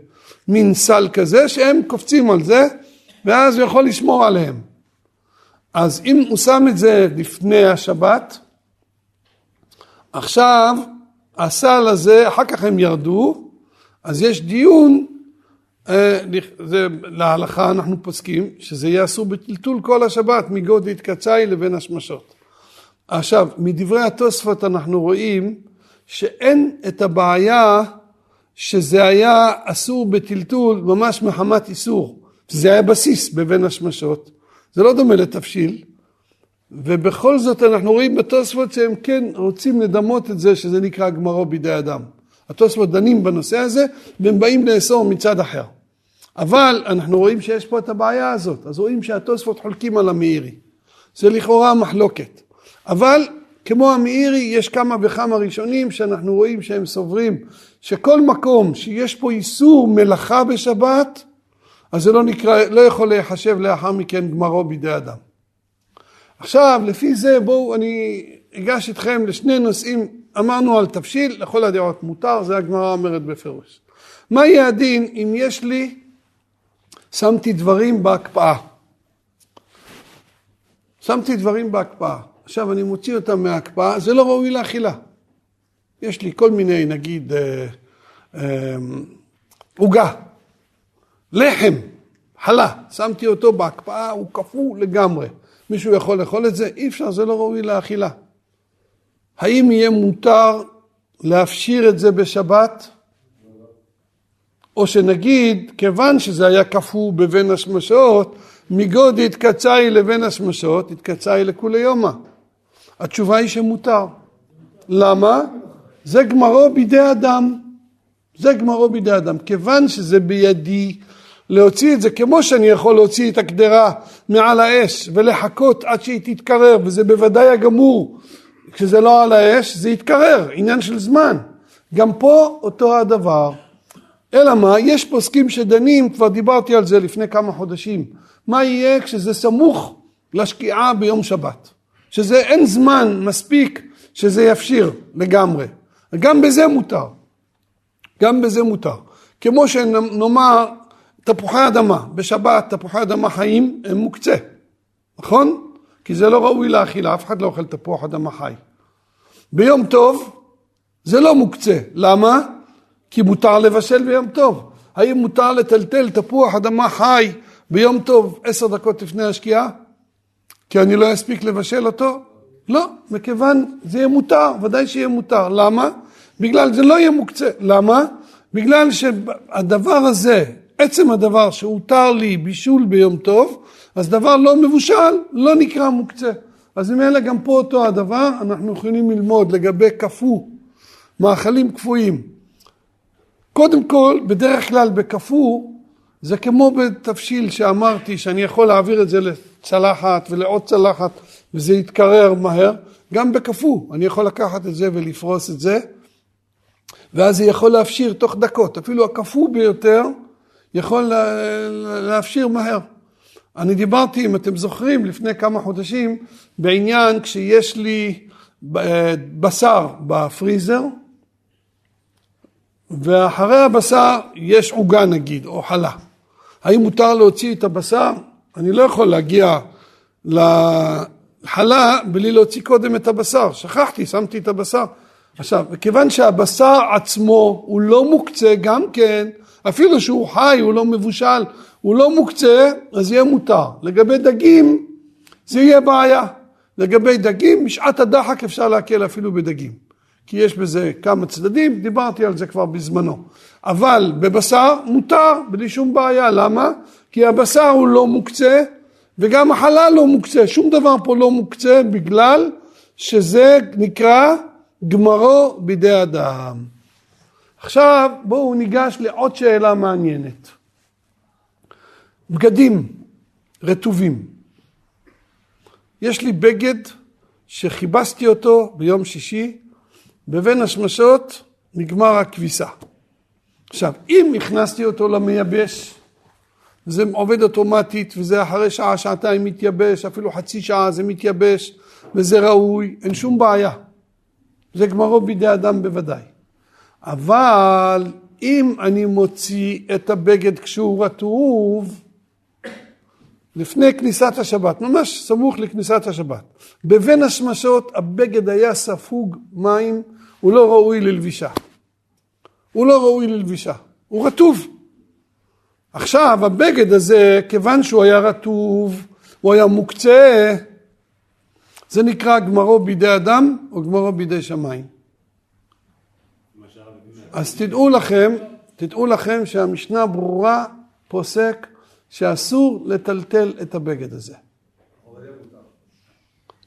מין סל כזה, שהם קופצים על זה, ואז הוא יכול לשמור עליהם. אז אם הוא שם את זה לפני השבת, עכשיו הסל הזה, אחר כך הם ירדו, אז יש דיון אה, זה, להלכה אנחנו פוסקים שזה יהיה אסור בטלטול כל השבת מגודית קצאי לבין השמשות. עכשיו, מדברי התוספות אנחנו רואים שאין את הבעיה שזה היה אסור בטלטול ממש מחמת איסור, שזה היה בסיס בבין השמשות, זה לא דומה לתבשיל, ובכל זאת אנחנו רואים בתוספות שהם כן רוצים לדמות את זה שזה נקרא גמרו בידי אדם. התוספות דנים בנושא הזה והם באים לאסור מצד אחר. אבל אנחנו רואים שיש פה את הבעיה הזאת, אז רואים שהתוספות חולקים על המאירי. זה לכאורה מחלוקת. אבל כמו המאירי יש כמה וכמה ראשונים שאנחנו רואים שהם סוברים שכל מקום שיש פה איסור מלאכה בשבת, אז זה לא נקרא, לא יכול להיחשב לאחר מכן גמרו בידי אדם. עכשיו, לפי זה בואו אני אגש איתכם לשני נושאים, אמרנו על תבשיל, לכל הדעות מותר, זה הגמרא אומרת בפירוש. מה יהיה הדין אם יש לי, שמתי דברים בהקפאה. שמתי דברים בהקפאה, עכשיו אני מוציא אותם מההקפאה, זה לא ראוי לאכילה. יש לי כל מיני, נגיד, אה, אה, עוגה, אה, לחם, חלה, שמתי אותו בהקפאה, הוא קפוא לגמרי. מישהו יכול לאכול את זה? אי אפשר, זה לא ראוי לאכילה. האם יהיה מותר להפשיר את זה בשבת? או שנגיד, כיוון שזה היה קפוא בבין השמשות, מגוד התקצאי לבין השמשות, התקצאי לכולי יומא. התשובה היא שמותר. למה? זה גמרו בידי אדם. זה גמרו בידי אדם. כיוון שזה בידי להוציא את זה כמו שאני יכול להוציא את הקדרה מעל האש ולחכות עד שהיא תתקרר, וזה בוודאי הגמור. כשזה לא על האש, זה יתקרר, עניין של זמן. גם פה אותו הדבר. אלא מה, יש פוסקים שדנים, כבר דיברתי על זה לפני כמה חודשים, מה יהיה כשזה סמוך לשקיעה ביום שבת? שזה אין זמן מספיק שזה יפשיר לגמרי. גם בזה מותר. גם בזה מותר. כמו שנאמר תפוחי אדמה, בשבת תפוחי אדמה חיים הם מוקצה, נכון? כי זה לא ראוי לאכילה, אף אחד לא אוכל תפוח אדמה חי. ביום טוב זה לא מוקצה, למה? כי מותר לבשל ביום טוב. האם מותר לטלטל תפוח אדמה חי ביום טוב עשר דקות לפני השקיעה? כי אני לא אספיק לבשל אותו? לא, מכיוון זה יהיה מותר, ודאי שיהיה מותר. למה? בגלל זה לא יהיה מוקצה. למה? בגלל שהדבר הזה, עצם הדבר שהותר לי בישול ביום טוב, אז דבר לא מבושל לא נקרא מוקצה. אז ממילא גם פה אותו הדבר, אנחנו יכולים ללמוד לגבי קפוא, מאכלים קפואים. קודם כל, בדרך כלל בקפוא, זה כמו בתבשיל שאמרתי שאני יכול להעביר את זה לצלחת ולעוד צלחת וזה יתקרר מהר, גם בקפוא, אני יכול לקחת את זה ולפרוס את זה, ואז זה יכול להפשיר תוך דקות, אפילו הקפוא ביותר יכול להפשיר מהר. אני דיברתי, אם אתם זוכרים, לפני כמה חודשים, בעניין כשיש לי בשר בפריזר, ואחרי הבשר יש עוגה נגיד, או חלה. האם מותר להוציא את הבשר? אני לא יכול להגיע לחלה בלי להוציא קודם את הבשר. שכחתי, שמתי את הבשר. עכשיו, מכיוון שהבשר עצמו הוא לא מוקצה גם כן, אפילו שהוא חי, הוא לא מבושל, הוא לא מוקצה, אז יהיה מותר. לגבי דגים, זה יהיה בעיה. לגבי דגים, בשעת הדחק אפשר להקל אפילו בדגים. כי יש בזה כמה צדדים, דיברתי על זה כבר בזמנו. אבל בבשר מותר, בלי שום בעיה. למה? כי הבשר הוא לא מוקצה, וגם החלל לא מוקצה. שום דבר פה לא מוקצה בגלל שזה נקרא גמרו בידי אדם. עכשיו בואו ניגש לעוד שאלה מעניינת. בגדים רטובים. יש לי בגד שכיבסתי אותו ביום שישי, בבין השמשות נגמר הכביסה. עכשיו, אם הכנסתי אותו למייבש, זה עובד אוטומטית וזה אחרי שעה, שעתיים מתייבש, אפילו חצי שעה זה מתייבש וזה ראוי, אין שום בעיה. זה גמרו בידי אדם בוודאי. אבל אם אני מוציא את הבגד כשהוא רטוב, לפני כניסת השבת, ממש סמוך לכניסת השבת, בבין השמשות הבגד היה ספוג מים, הוא לא ראוי ללבישה. הוא לא ראוי ללבישה, הוא רטוב. עכשיו, הבגד הזה, כיוון שהוא היה רטוב, הוא היה מוקצה, זה נקרא גמרו בידי אדם או גמרו בידי שמיים. אז תדעו לכם, תדעו לכם שהמשנה ברורה פוסק שאסור לטלטל את הבגד הזה.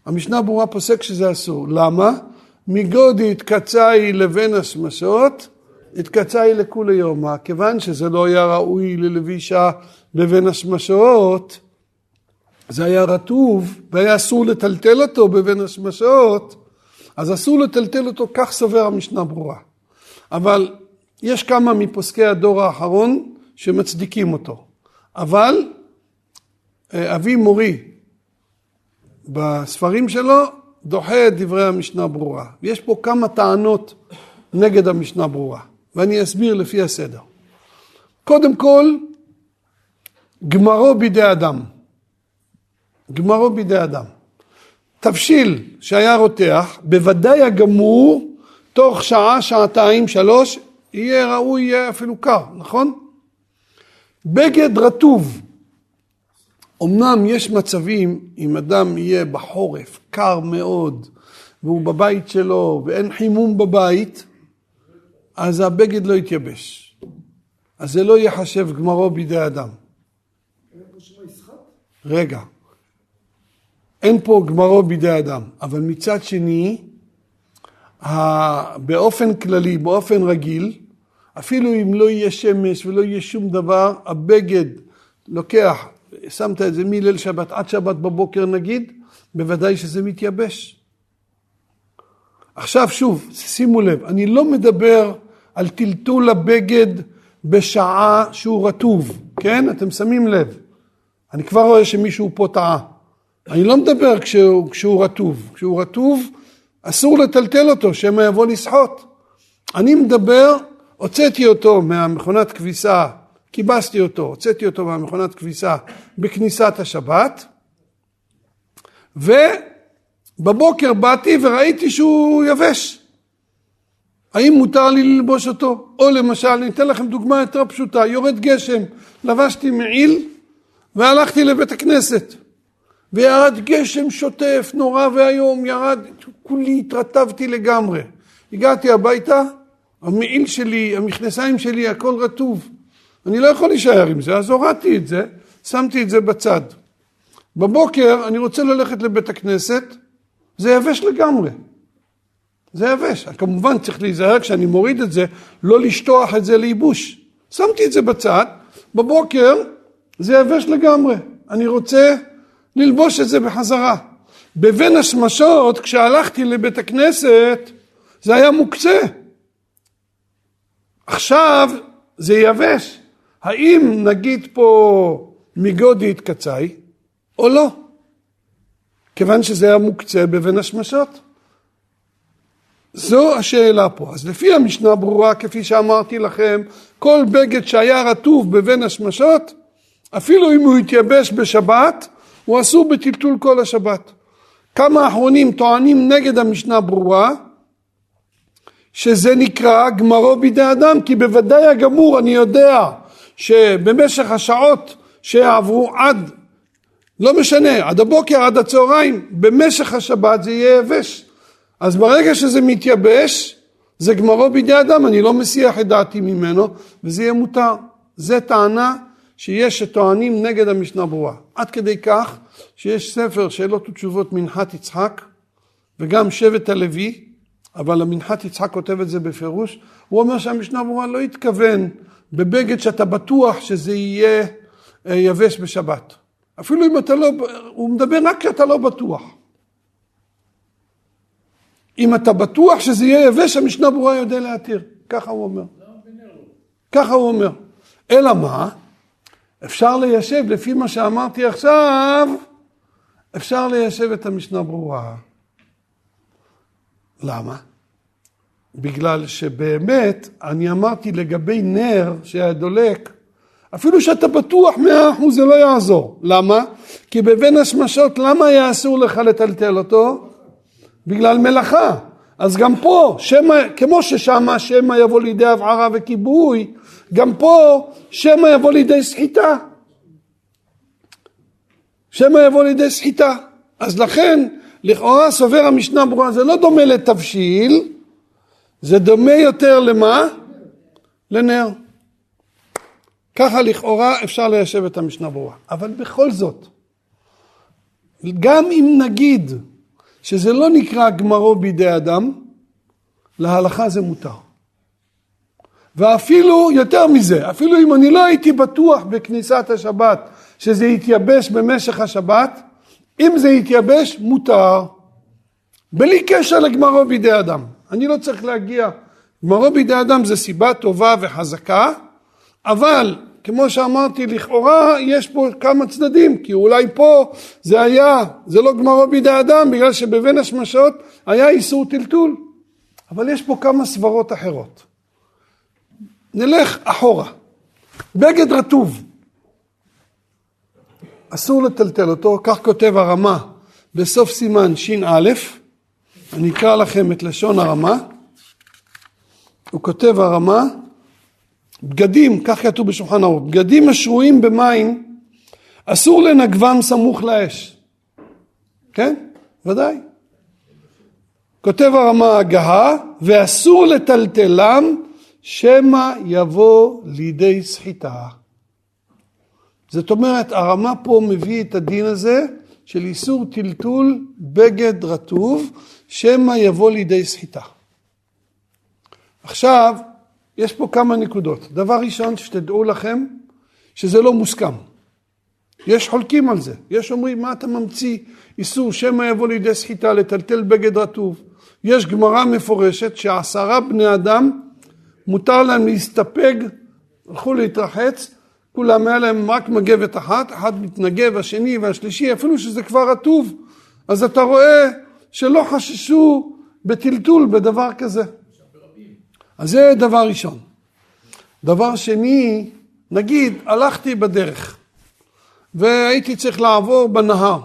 המשנה ברורה פוסק שזה אסור. למה? מגודי התקצאי לבין השמשות, התקצאי לכולי יומא. כיוון שזה לא היה ראוי ללבישה לבין השמשות, זה היה רטוב והיה אסור לטלטל אותו בבין השמשות, אז אסור לטלטל אותו, כך סובר המשנה ברורה. אבל יש כמה מפוסקי הדור האחרון שמצדיקים אותו. אבל אה, אבי מורי בספרים שלו דוחה את דברי המשנה ברורה. יש פה כמה טענות נגד המשנה ברורה, ואני אסביר לפי הסדר. קודם כל, גמרו בידי אדם. גמרו בידי אדם. תבשיל שהיה רותח, בוודאי הגמור, תוך שעה, שעתיים, שלוש, יהיה ראוי, יהיה אפילו קר, נכון? בגד רטוב. אמנם יש מצבים, אם אדם יהיה בחורף, קר מאוד, והוא בבית שלו, ואין חימום בבית, אז הבגד לא יתייבש. אז זה לא ייחשב גמרו בידי אדם. רגע, אין פה גמרו בידי אדם, אבל מצד שני, באופן כללי, באופן רגיל, אפילו אם לא יהיה שמש ולא יהיה שום דבר, הבגד לוקח, שמת את זה מליל שבת עד שבת בבוקר נגיד, בוודאי שזה מתייבש. עכשיו שוב, שימו לב, אני לא מדבר על טלטול הבגד בשעה שהוא רטוב, כן? אתם שמים לב. אני כבר רואה שמישהו פה טעה. אני לא מדבר כשהוא, כשהוא רטוב. כשהוא רטוב, אסור לטלטל אותו, שמא יבוא לסחוט. אני מדבר, הוצאתי אותו מהמכונת כביסה, כיבסתי אותו, הוצאתי אותו מהמכונת כביסה בכניסת השבת, ובבוקר באתי וראיתי שהוא יבש. האם מותר לי ללבוש אותו? או למשל, אני אתן לכם דוגמה יותר פשוטה, יורד גשם, לבשתי מעיל והלכתי לבית הכנסת. וירד גשם שוטף, נורא ואיום, ירד, כולי התרטבתי לגמרי. הגעתי הביתה, המעיל שלי, המכנסיים שלי, הכל רטוב. אני לא יכול להישאר עם זה, אז הורדתי את זה, שמתי את זה בצד. בבוקר אני רוצה ללכת לבית הכנסת, זה יבש לגמרי. זה יבש. כמובן צריך להיזהר כשאני מוריד את זה, לא לשטוח את זה לייבוש. שמתי את זה בצד, בבוקר זה יבש לגמרי. אני רוצה ללבוש את זה בחזרה. בבין השמשות, כשהלכתי לבית הכנסת, זה היה מוקצה. עכשיו זה יבש. האם נגיד פה מגודי התקצאי או לא? כיוון שזה היה מוקצה בבין השמשות. זו השאלה פה. אז לפי המשנה ברורה, כפי שאמרתי לכם, כל בגד שהיה רטוב בבין השמשות, אפילו אם הוא התייבש בשבת, הוא אסור בטלטול כל השבת. כמה אחרונים טוענים נגד המשנה ברורה, שזה נקרא גמרו בידי אדם, כי בוודאי הגמור, אני יודע שבמשך השעות שעברו עד, לא משנה, עד הבוקר, עד הצהריים, במשך השבת זה יהיה יבש. אז ברגע שזה מתייבש, זה גמרו בידי אדם, אני לא מסיח את דעתי ממנו, וזה יהיה מותר. זה טענה שיש שטוענים נגד המשנה ברורה. עד כדי כך שיש ספר שאלות ותשובות מנחת יצחק, וגם שבט הלוי, אבל המנחת יצחק כותב את זה בפירוש, הוא אומר שהמשנה ברורה לא התכוון בבגד שאתה בטוח שזה יהיה אה, יבש בשבת. אפילו אם אתה לא, הוא מדבר רק כשאתה לא בטוח. אם אתה בטוח שזה יהיה יבש, המשנה ברורה יודע להתיר. ככה הוא אומר. ככה הוא אומר. אלא מה? אפשר ליישב, לפי מה שאמרתי עכשיו, אפשר ליישב את המשנה ברורה. למה? בגלל שבאמת, אני אמרתי לגבי נר שהיה דולק, אפילו שאתה בטוח מאה אחוז זה לא יעזור. למה? כי בבין השמשות, למה היה אסור לך לטלטל אותו? בגלל מלאכה. אז גם פה, שמה, כמו ששמה שמא יבוא לידי הבערה וכיבוי, גם פה שמא יבוא לידי סחיטה. שמא יבוא לידי סחיטה. אז לכן, לכאורה סובר המשנה ברורה, זה לא דומה לתבשיל, זה דומה יותר למה? לנר. ככה לכאורה אפשר ליישב את המשנה ברורה. אבל בכל זאת, גם אם נגיד שזה לא נקרא גמרו בידי אדם, להלכה זה מותר. ואפילו יותר מזה, אפילו אם אני לא הייתי בטוח בכניסת השבת שזה יתייבש במשך השבת, אם זה יתייבש, מותר. בלי קשר לגמרו בידי אדם. אני לא צריך להגיע, גמרו בידי אדם זה סיבה טובה וחזקה, אבל כמו שאמרתי, לכאורה יש פה כמה צדדים, כי אולי פה זה היה, זה לא גמרו בידי אדם, בגלל שבין השמשות היה איסור טלטול. אבל יש פה כמה סברות אחרות. נלך אחורה. בגד רטוב, אסור לטלטל אותו, כך כותב הרמה בסוף סימן ש"א, אני אקרא לכם את לשון הרמה, הוא כותב הרמה, בגדים, כך כתוב בשולחן ערוך, בגדים השרויים במים אסור לנגבם סמוך לאש, כן? ודאי. כותב הרמה הגהה, ואסור לטלטלם שמא יבוא לידי סחיטה. זאת אומרת, הרמה פה מביא את הדין הזה של איסור טלטול בגד רטוב, שמא יבוא לידי סחיטה. עכשיו, יש פה כמה נקודות. דבר ראשון, שתדעו לכם שזה לא מוסכם. יש חולקים על זה. יש אומרים, מה אתה ממציא איסור שמא יבוא לידי סחיטה, לטלטל בגד רטוב. יש גמרא מפורשת שעשרה בני אדם מותר להם להסתפג, הלכו להתרחץ, כולם היה להם רק מגבת אחת, אחד מתנגב, השני והשלישי, אפילו שזה כבר רטוב, אז אתה רואה שלא חששו בטלטול בדבר כזה. אז זה דבר ראשון. דבר שני, נגיד הלכתי בדרך והייתי צריך לעבור בנהר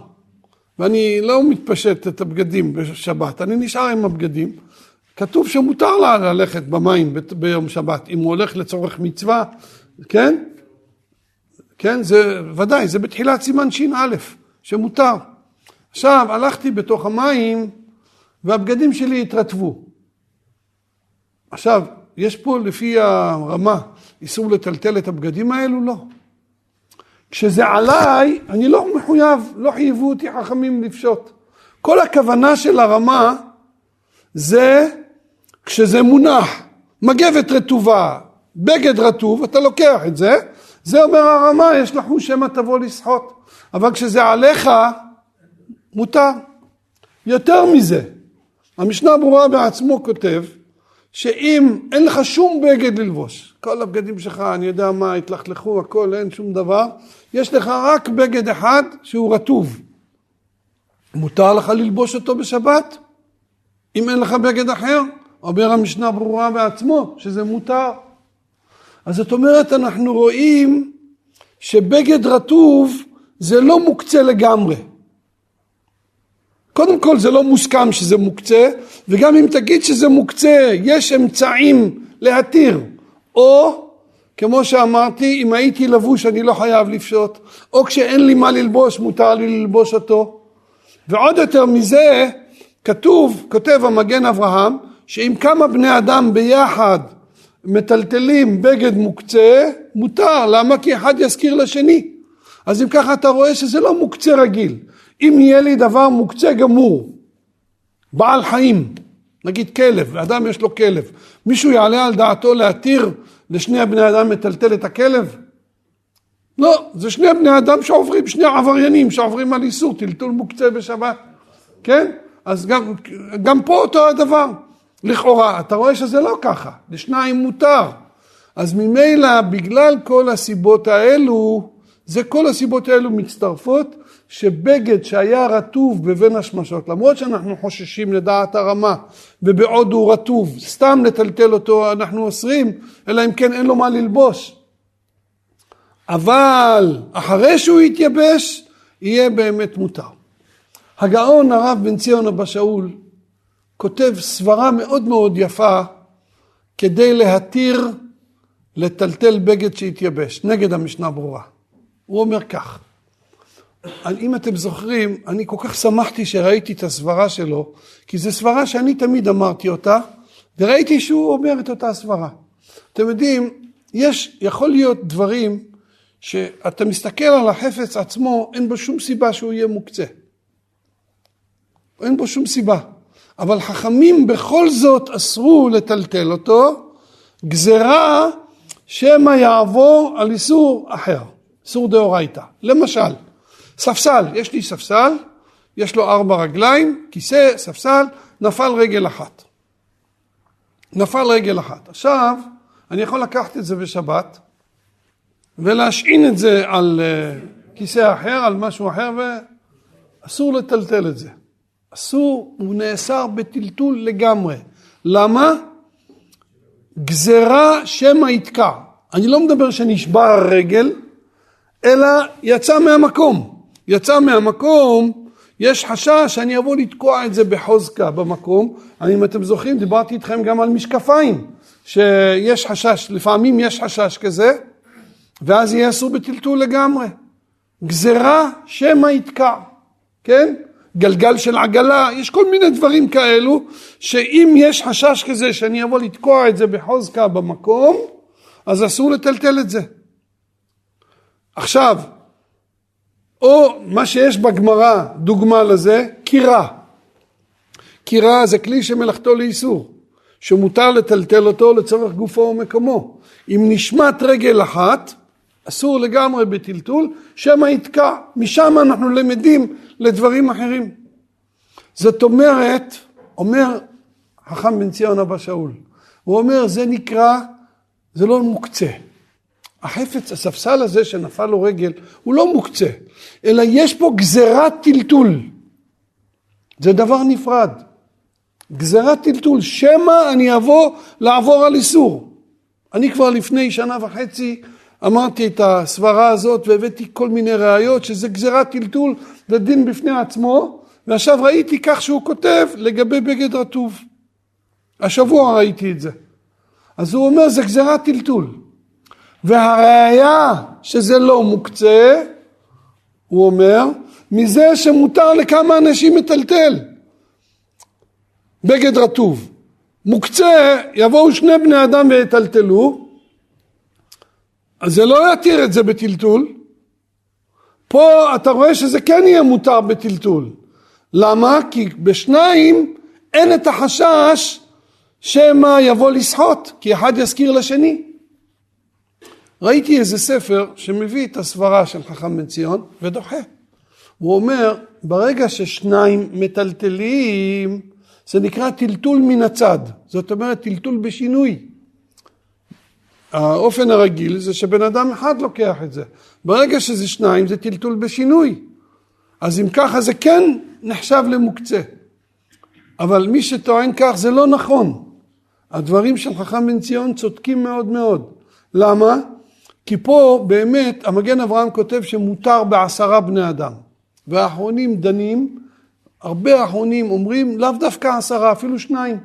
ואני לא מתפשט את הבגדים בשבת, אני נשאר עם הבגדים. כתוב שמותר לה ללכת במים ביום שבת, אם הוא הולך לצורך מצווה, כן? כן, זה ודאי, זה בתחילת סימן ש"א, שמותר. עכשיו, הלכתי בתוך המים והבגדים שלי התרטבו. עכשיו, יש פה לפי הרמה איסור לטלטל את הבגדים האלו? לא. כשזה עליי, אני לא מחויב, לא חייבו אותי חכמים לפשוט. כל הכוונה של הרמה זה כשזה מונח, מגבת רטובה, בגד רטוב, אתה לוקח את זה, זה אומר הרמה, יש לך חוש שמא תבוא לשחות. אבל כשזה עליך, מותר. יותר מזה, המשנה ברורה בעצמו כותב, שאם אין לך שום בגד ללבוש, כל הבגדים שלך, אני יודע מה, התלכלכו, הכל, אין שום דבר, יש לך רק בגד אחד שהוא רטוב. מותר לך ללבוש אותו בשבת? אם אין לך בגד אחר? אומר המשנה ברורה בעצמו, שזה מותר. אז זאת אומרת, אנחנו רואים שבגד רטוב זה לא מוקצה לגמרי. קודם כל זה לא מוסכם שזה מוקצה, וגם אם תגיד שזה מוקצה, יש אמצעים להתיר. או, כמו שאמרתי, אם הייתי לבוש אני לא חייב לפשוט, או כשאין לי מה ללבוש מותר לי ללבוש אותו. ועוד יותר מזה, כתוב, כותב המגן אברהם, שאם כמה בני אדם ביחד מטלטלים בגד מוקצה, מותר. למה? כי אחד יזכיר לשני. אז אם ככה אתה רואה שזה לא מוקצה רגיל. אם יהיה לי דבר מוקצה גמור, בעל חיים, נגיד כלב, אדם יש לו כלב, מישהו יעלה על דעתו להתיר לשני הבני אדם מטלטל את הכלב? לא, זה שני בני אדם שעוברים, שני עבריינים שעוברים על איסור, טלטול מוקצה בשבת, כן? אז גם, גם פה אותו הדבר. לכאורה, אתה רואה שזה לא ככה, לשניים מותר. אז ממילא, בגלל כל הסיבות האלו, זה כל הסיבות האלו מצטרפות, שבגד שהיה רטוב בבין השמשות, למרות שאנחנו חוששים לדעת הרמה, ובעוד הוא רטוב, סתם לטלטל אותו אנחנו אוסרים, אלא אם כן אין לו מה ללבוש. אבל אחרי שהוא יתייבש, יהיה באמת מותר. הגאון הרב בן ציון אבא שאול כותב סברה מאוד מאוד יפה כדי להתיר לטלטל בגד שהתייבש, נגד המשנה ברורה. הוא אומר כך, אם אתם זוכרים, אני כל כך שמחתי שראיתי את הסברה שלו, כי זו סברה שאני תמיד אמרתי אותה, וראיתי שהוא אומר את אותה סברה. אתם יודעים, יש, יכול להיות דברים שאתה מסתכל על החפץ עצמו, אין בו שום סיבה שהוא יהיה מוקצה. אין בו שום סיבה. אבל חכמים בכל זאת אסרו לטלטל אותו, גזרה שמא יעבור על איסור אחר, איסור דאורייתא. למשל, ספסל, יש לי ספסל, יש לו ארבע רגליים, כיסא, ספסל, נפל רגל אחת. נפל רגל אחת. עכשיו, אני יכול לקחת את זה בשבת ולהשעין את זה על אה, כיסא אחר, על משהו אחר, ואסור לטלטל את זה. אסור, הוא נאסר בטלטול לגמרי. למה? גזרה שמא יתקע. אני לא מדבר שנשבר הרגל, אלא יצא מהמקום. יצא מהמקום, יש חשש שאני אבוא לתקוע את זה בחוזקה במקום. אם אתם זוכרים, דיברתי איתכם גם על משקפיים, שיש חשש, לפעמים יש חשש כזה, ואז יהיה אסור בטלטול לגמרי. גזרה שמא יתקע, כן? גלגל של עגלה, יש כל מיני דברים כאלו, שאם יש חשש כזה שאני אבוא לתקוע את זה בחוזקה במקום, אז אסור לטלטל את זה. עכשיו, או מה שיש בגמרא, דוגמה לזה, קירה. קירה זה כלי שמלאכתו לאיסור, שמותר לטלטל אותו לצורך גופו ומקומו. אם נשמט רגל אחת, אסור לגמרי בטלטול, שמא יתקע. משם אנחנו למדים לדברים אחרים. זאת אומרת, אומר חכם בן ציון אבא שאול, הוא אומר זה נקרא, זה לא מוקצה. החפץ, הספסל הזה שנפל לו רגל, הוא לא מוקצה, אלא יש פה גזירת טלטול. זה דבר נפרד. גזירת טלטול, שמא אני אבוא לעבור על איסור. אני כבר לפני שנה וחצי אמרתי את הסברה הזאת והבאתי כל מיני ראיות שזה גזירת טלטול לדין בפני עצמו ועכשיו ראיתי כך שהוא כותב לגבי בגד רטוב. השבוע ראיתי את זה. אז הוא אומר זה גזירת טלטול. והראיה שזה לא מוקצה, הוא אומר, מזה שמותר לכמה אנשים מטלטל. בגד רטוב. מוקצה, יבואו שני בני אדם ויטלטלו, אז זה לא יתיר את זה בטלטול. פה אתה רואה שזה כן יהיה מותר בטלטול. למה? כי בשניים אין את החשש שמא יבוא לסחוט, כי אחד יזכיר לשני. ראיתי איזה ספר שמביא את הסברה של חכם בן ציון ודוחה. הוא אומר, ברגע ששניים מטלטלים, זה נקרא טלטול מן הצד. זאת אומרת, טלטול בשינוי. האופן הרגיל זה שבן אדם אחד לוקח את זה. ברגע שזה שניים זה טלטול בשינוי. אז אם ככה זה כן נחשב למוקצה. אבל מי שטוען כך זה לא נכון. הדברים של חכם בן ציון צודקים מאוד מאוד. למה? כי פה באמת המגן אברהם כותב שמותר בעשרה בני אדם. והאחרונים דנים, הרבה האחרונים אומרים לאו דווקא עשרה, אפילו שניים.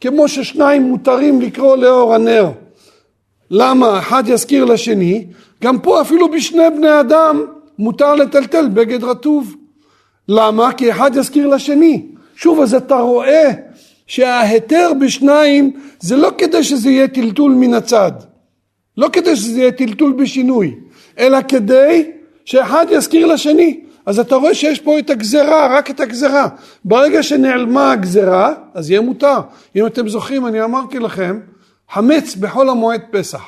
כמו ששניים מותרים לקרוא לאור הנר. למה? אחד יזכיר לשני, גם פה אפילו בשני בני אדם מותר לטלטל בגד רטוב. למה? כי אחד יזכיר לשני. שוב, אז אתה רואה שההיתר בשניים זה לא כדי שזה יהיה טלטול מן הצד. לא כדי שזה יהיה טלטול בשינוי, אלא כדי שאחד יזכיר לשני. אז אתה רואה שיש פה את הגזרה, רק את הגזרה. ברגע שנעלמה הגזרה, אז יהיה מותר. אם אתם זוכרים, אני אמרתי לכם, חמץ בחול המועד פסח.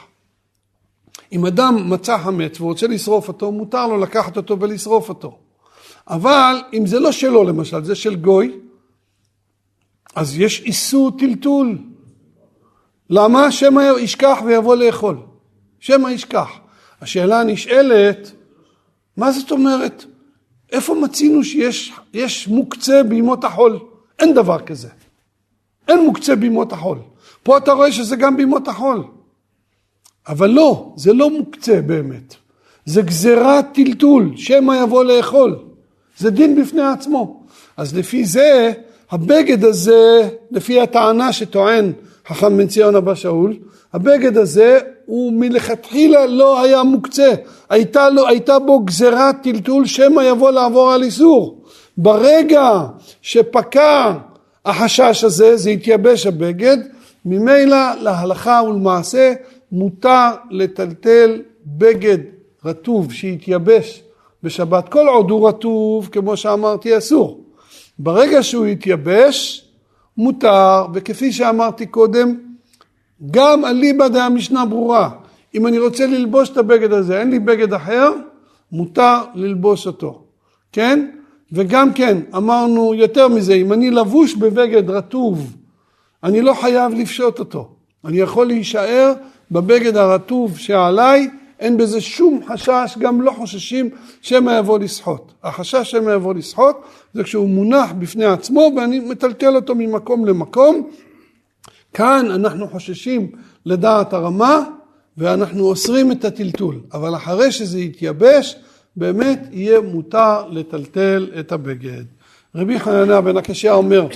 אם אדם מצא חמץ ורוצה לשרוף אותו, מותר לו לקחת אותו ולשרוף אותו. אבל אם זה לא שלו למשל, זה של גוי, אז יש איסור טלטול. למה? שמא ישכח ויבוא לאכול. שמא ישכח. השאלה הנשאלת, מה זאת אומרת? איפה מצינו שיש מוקצה בימות החול? אין דבר כזה. אין מוקצה בימות החול. פה אתה רואה שזה גם בימות החול. אבל לא, זה לא מוקצה באמת. זה גזירת טלטול, שמא יבוא לאכול. זה דין בפני עצמו. אז לפי זה, הבגד הזה, לפי הטענה שטוען חכם בן ציון אבא שאול, הבגד הזה הוא מלכתחילה לא היה מוקצה, הייתה, לו, הייתה בו גזירת טלטול שמא יבוא לעבור על איסור. ברגע שפקע החשש הזה, זה התייבש הבגד, ממילא להלכה ולמעשה מותר לטלטל בגד רטוב שהתייבש בשבת, כל עוד הוא רטוב, כמו שאמרתי, אסור. ברגע שהוא התייבש, מותר, וכפי שאמרתי קודם, גם אליבא דהמשנה ברורה. אם אני רוצה ללבוש את הבגד הזה, אין לי בגד אחר, מותר ללבוש אותו, כן? וגם כן, אמרנו יותר מזה, אם אני לבוש בבגד רטוב, אני לא חייב לפשוט אותו. אני יכול להישאר בבגד הרטוב שעליי, אין בזה שום חשש, גם לא חוששים שמא יבוא לסחוט. החשש שמא יבוא לסחוט זה כשהוא מונח בפני עצמו ואני מטלטל אותו ממקום למקום. כאן אנחנו חוששים לדעת הרמה ואנחנו אוסרים את הטלטול, אבל אחרי שזה יתייבש באמת יהיה מותר לטלטל את הבגד. רבי חנניה בן הקשיא אומר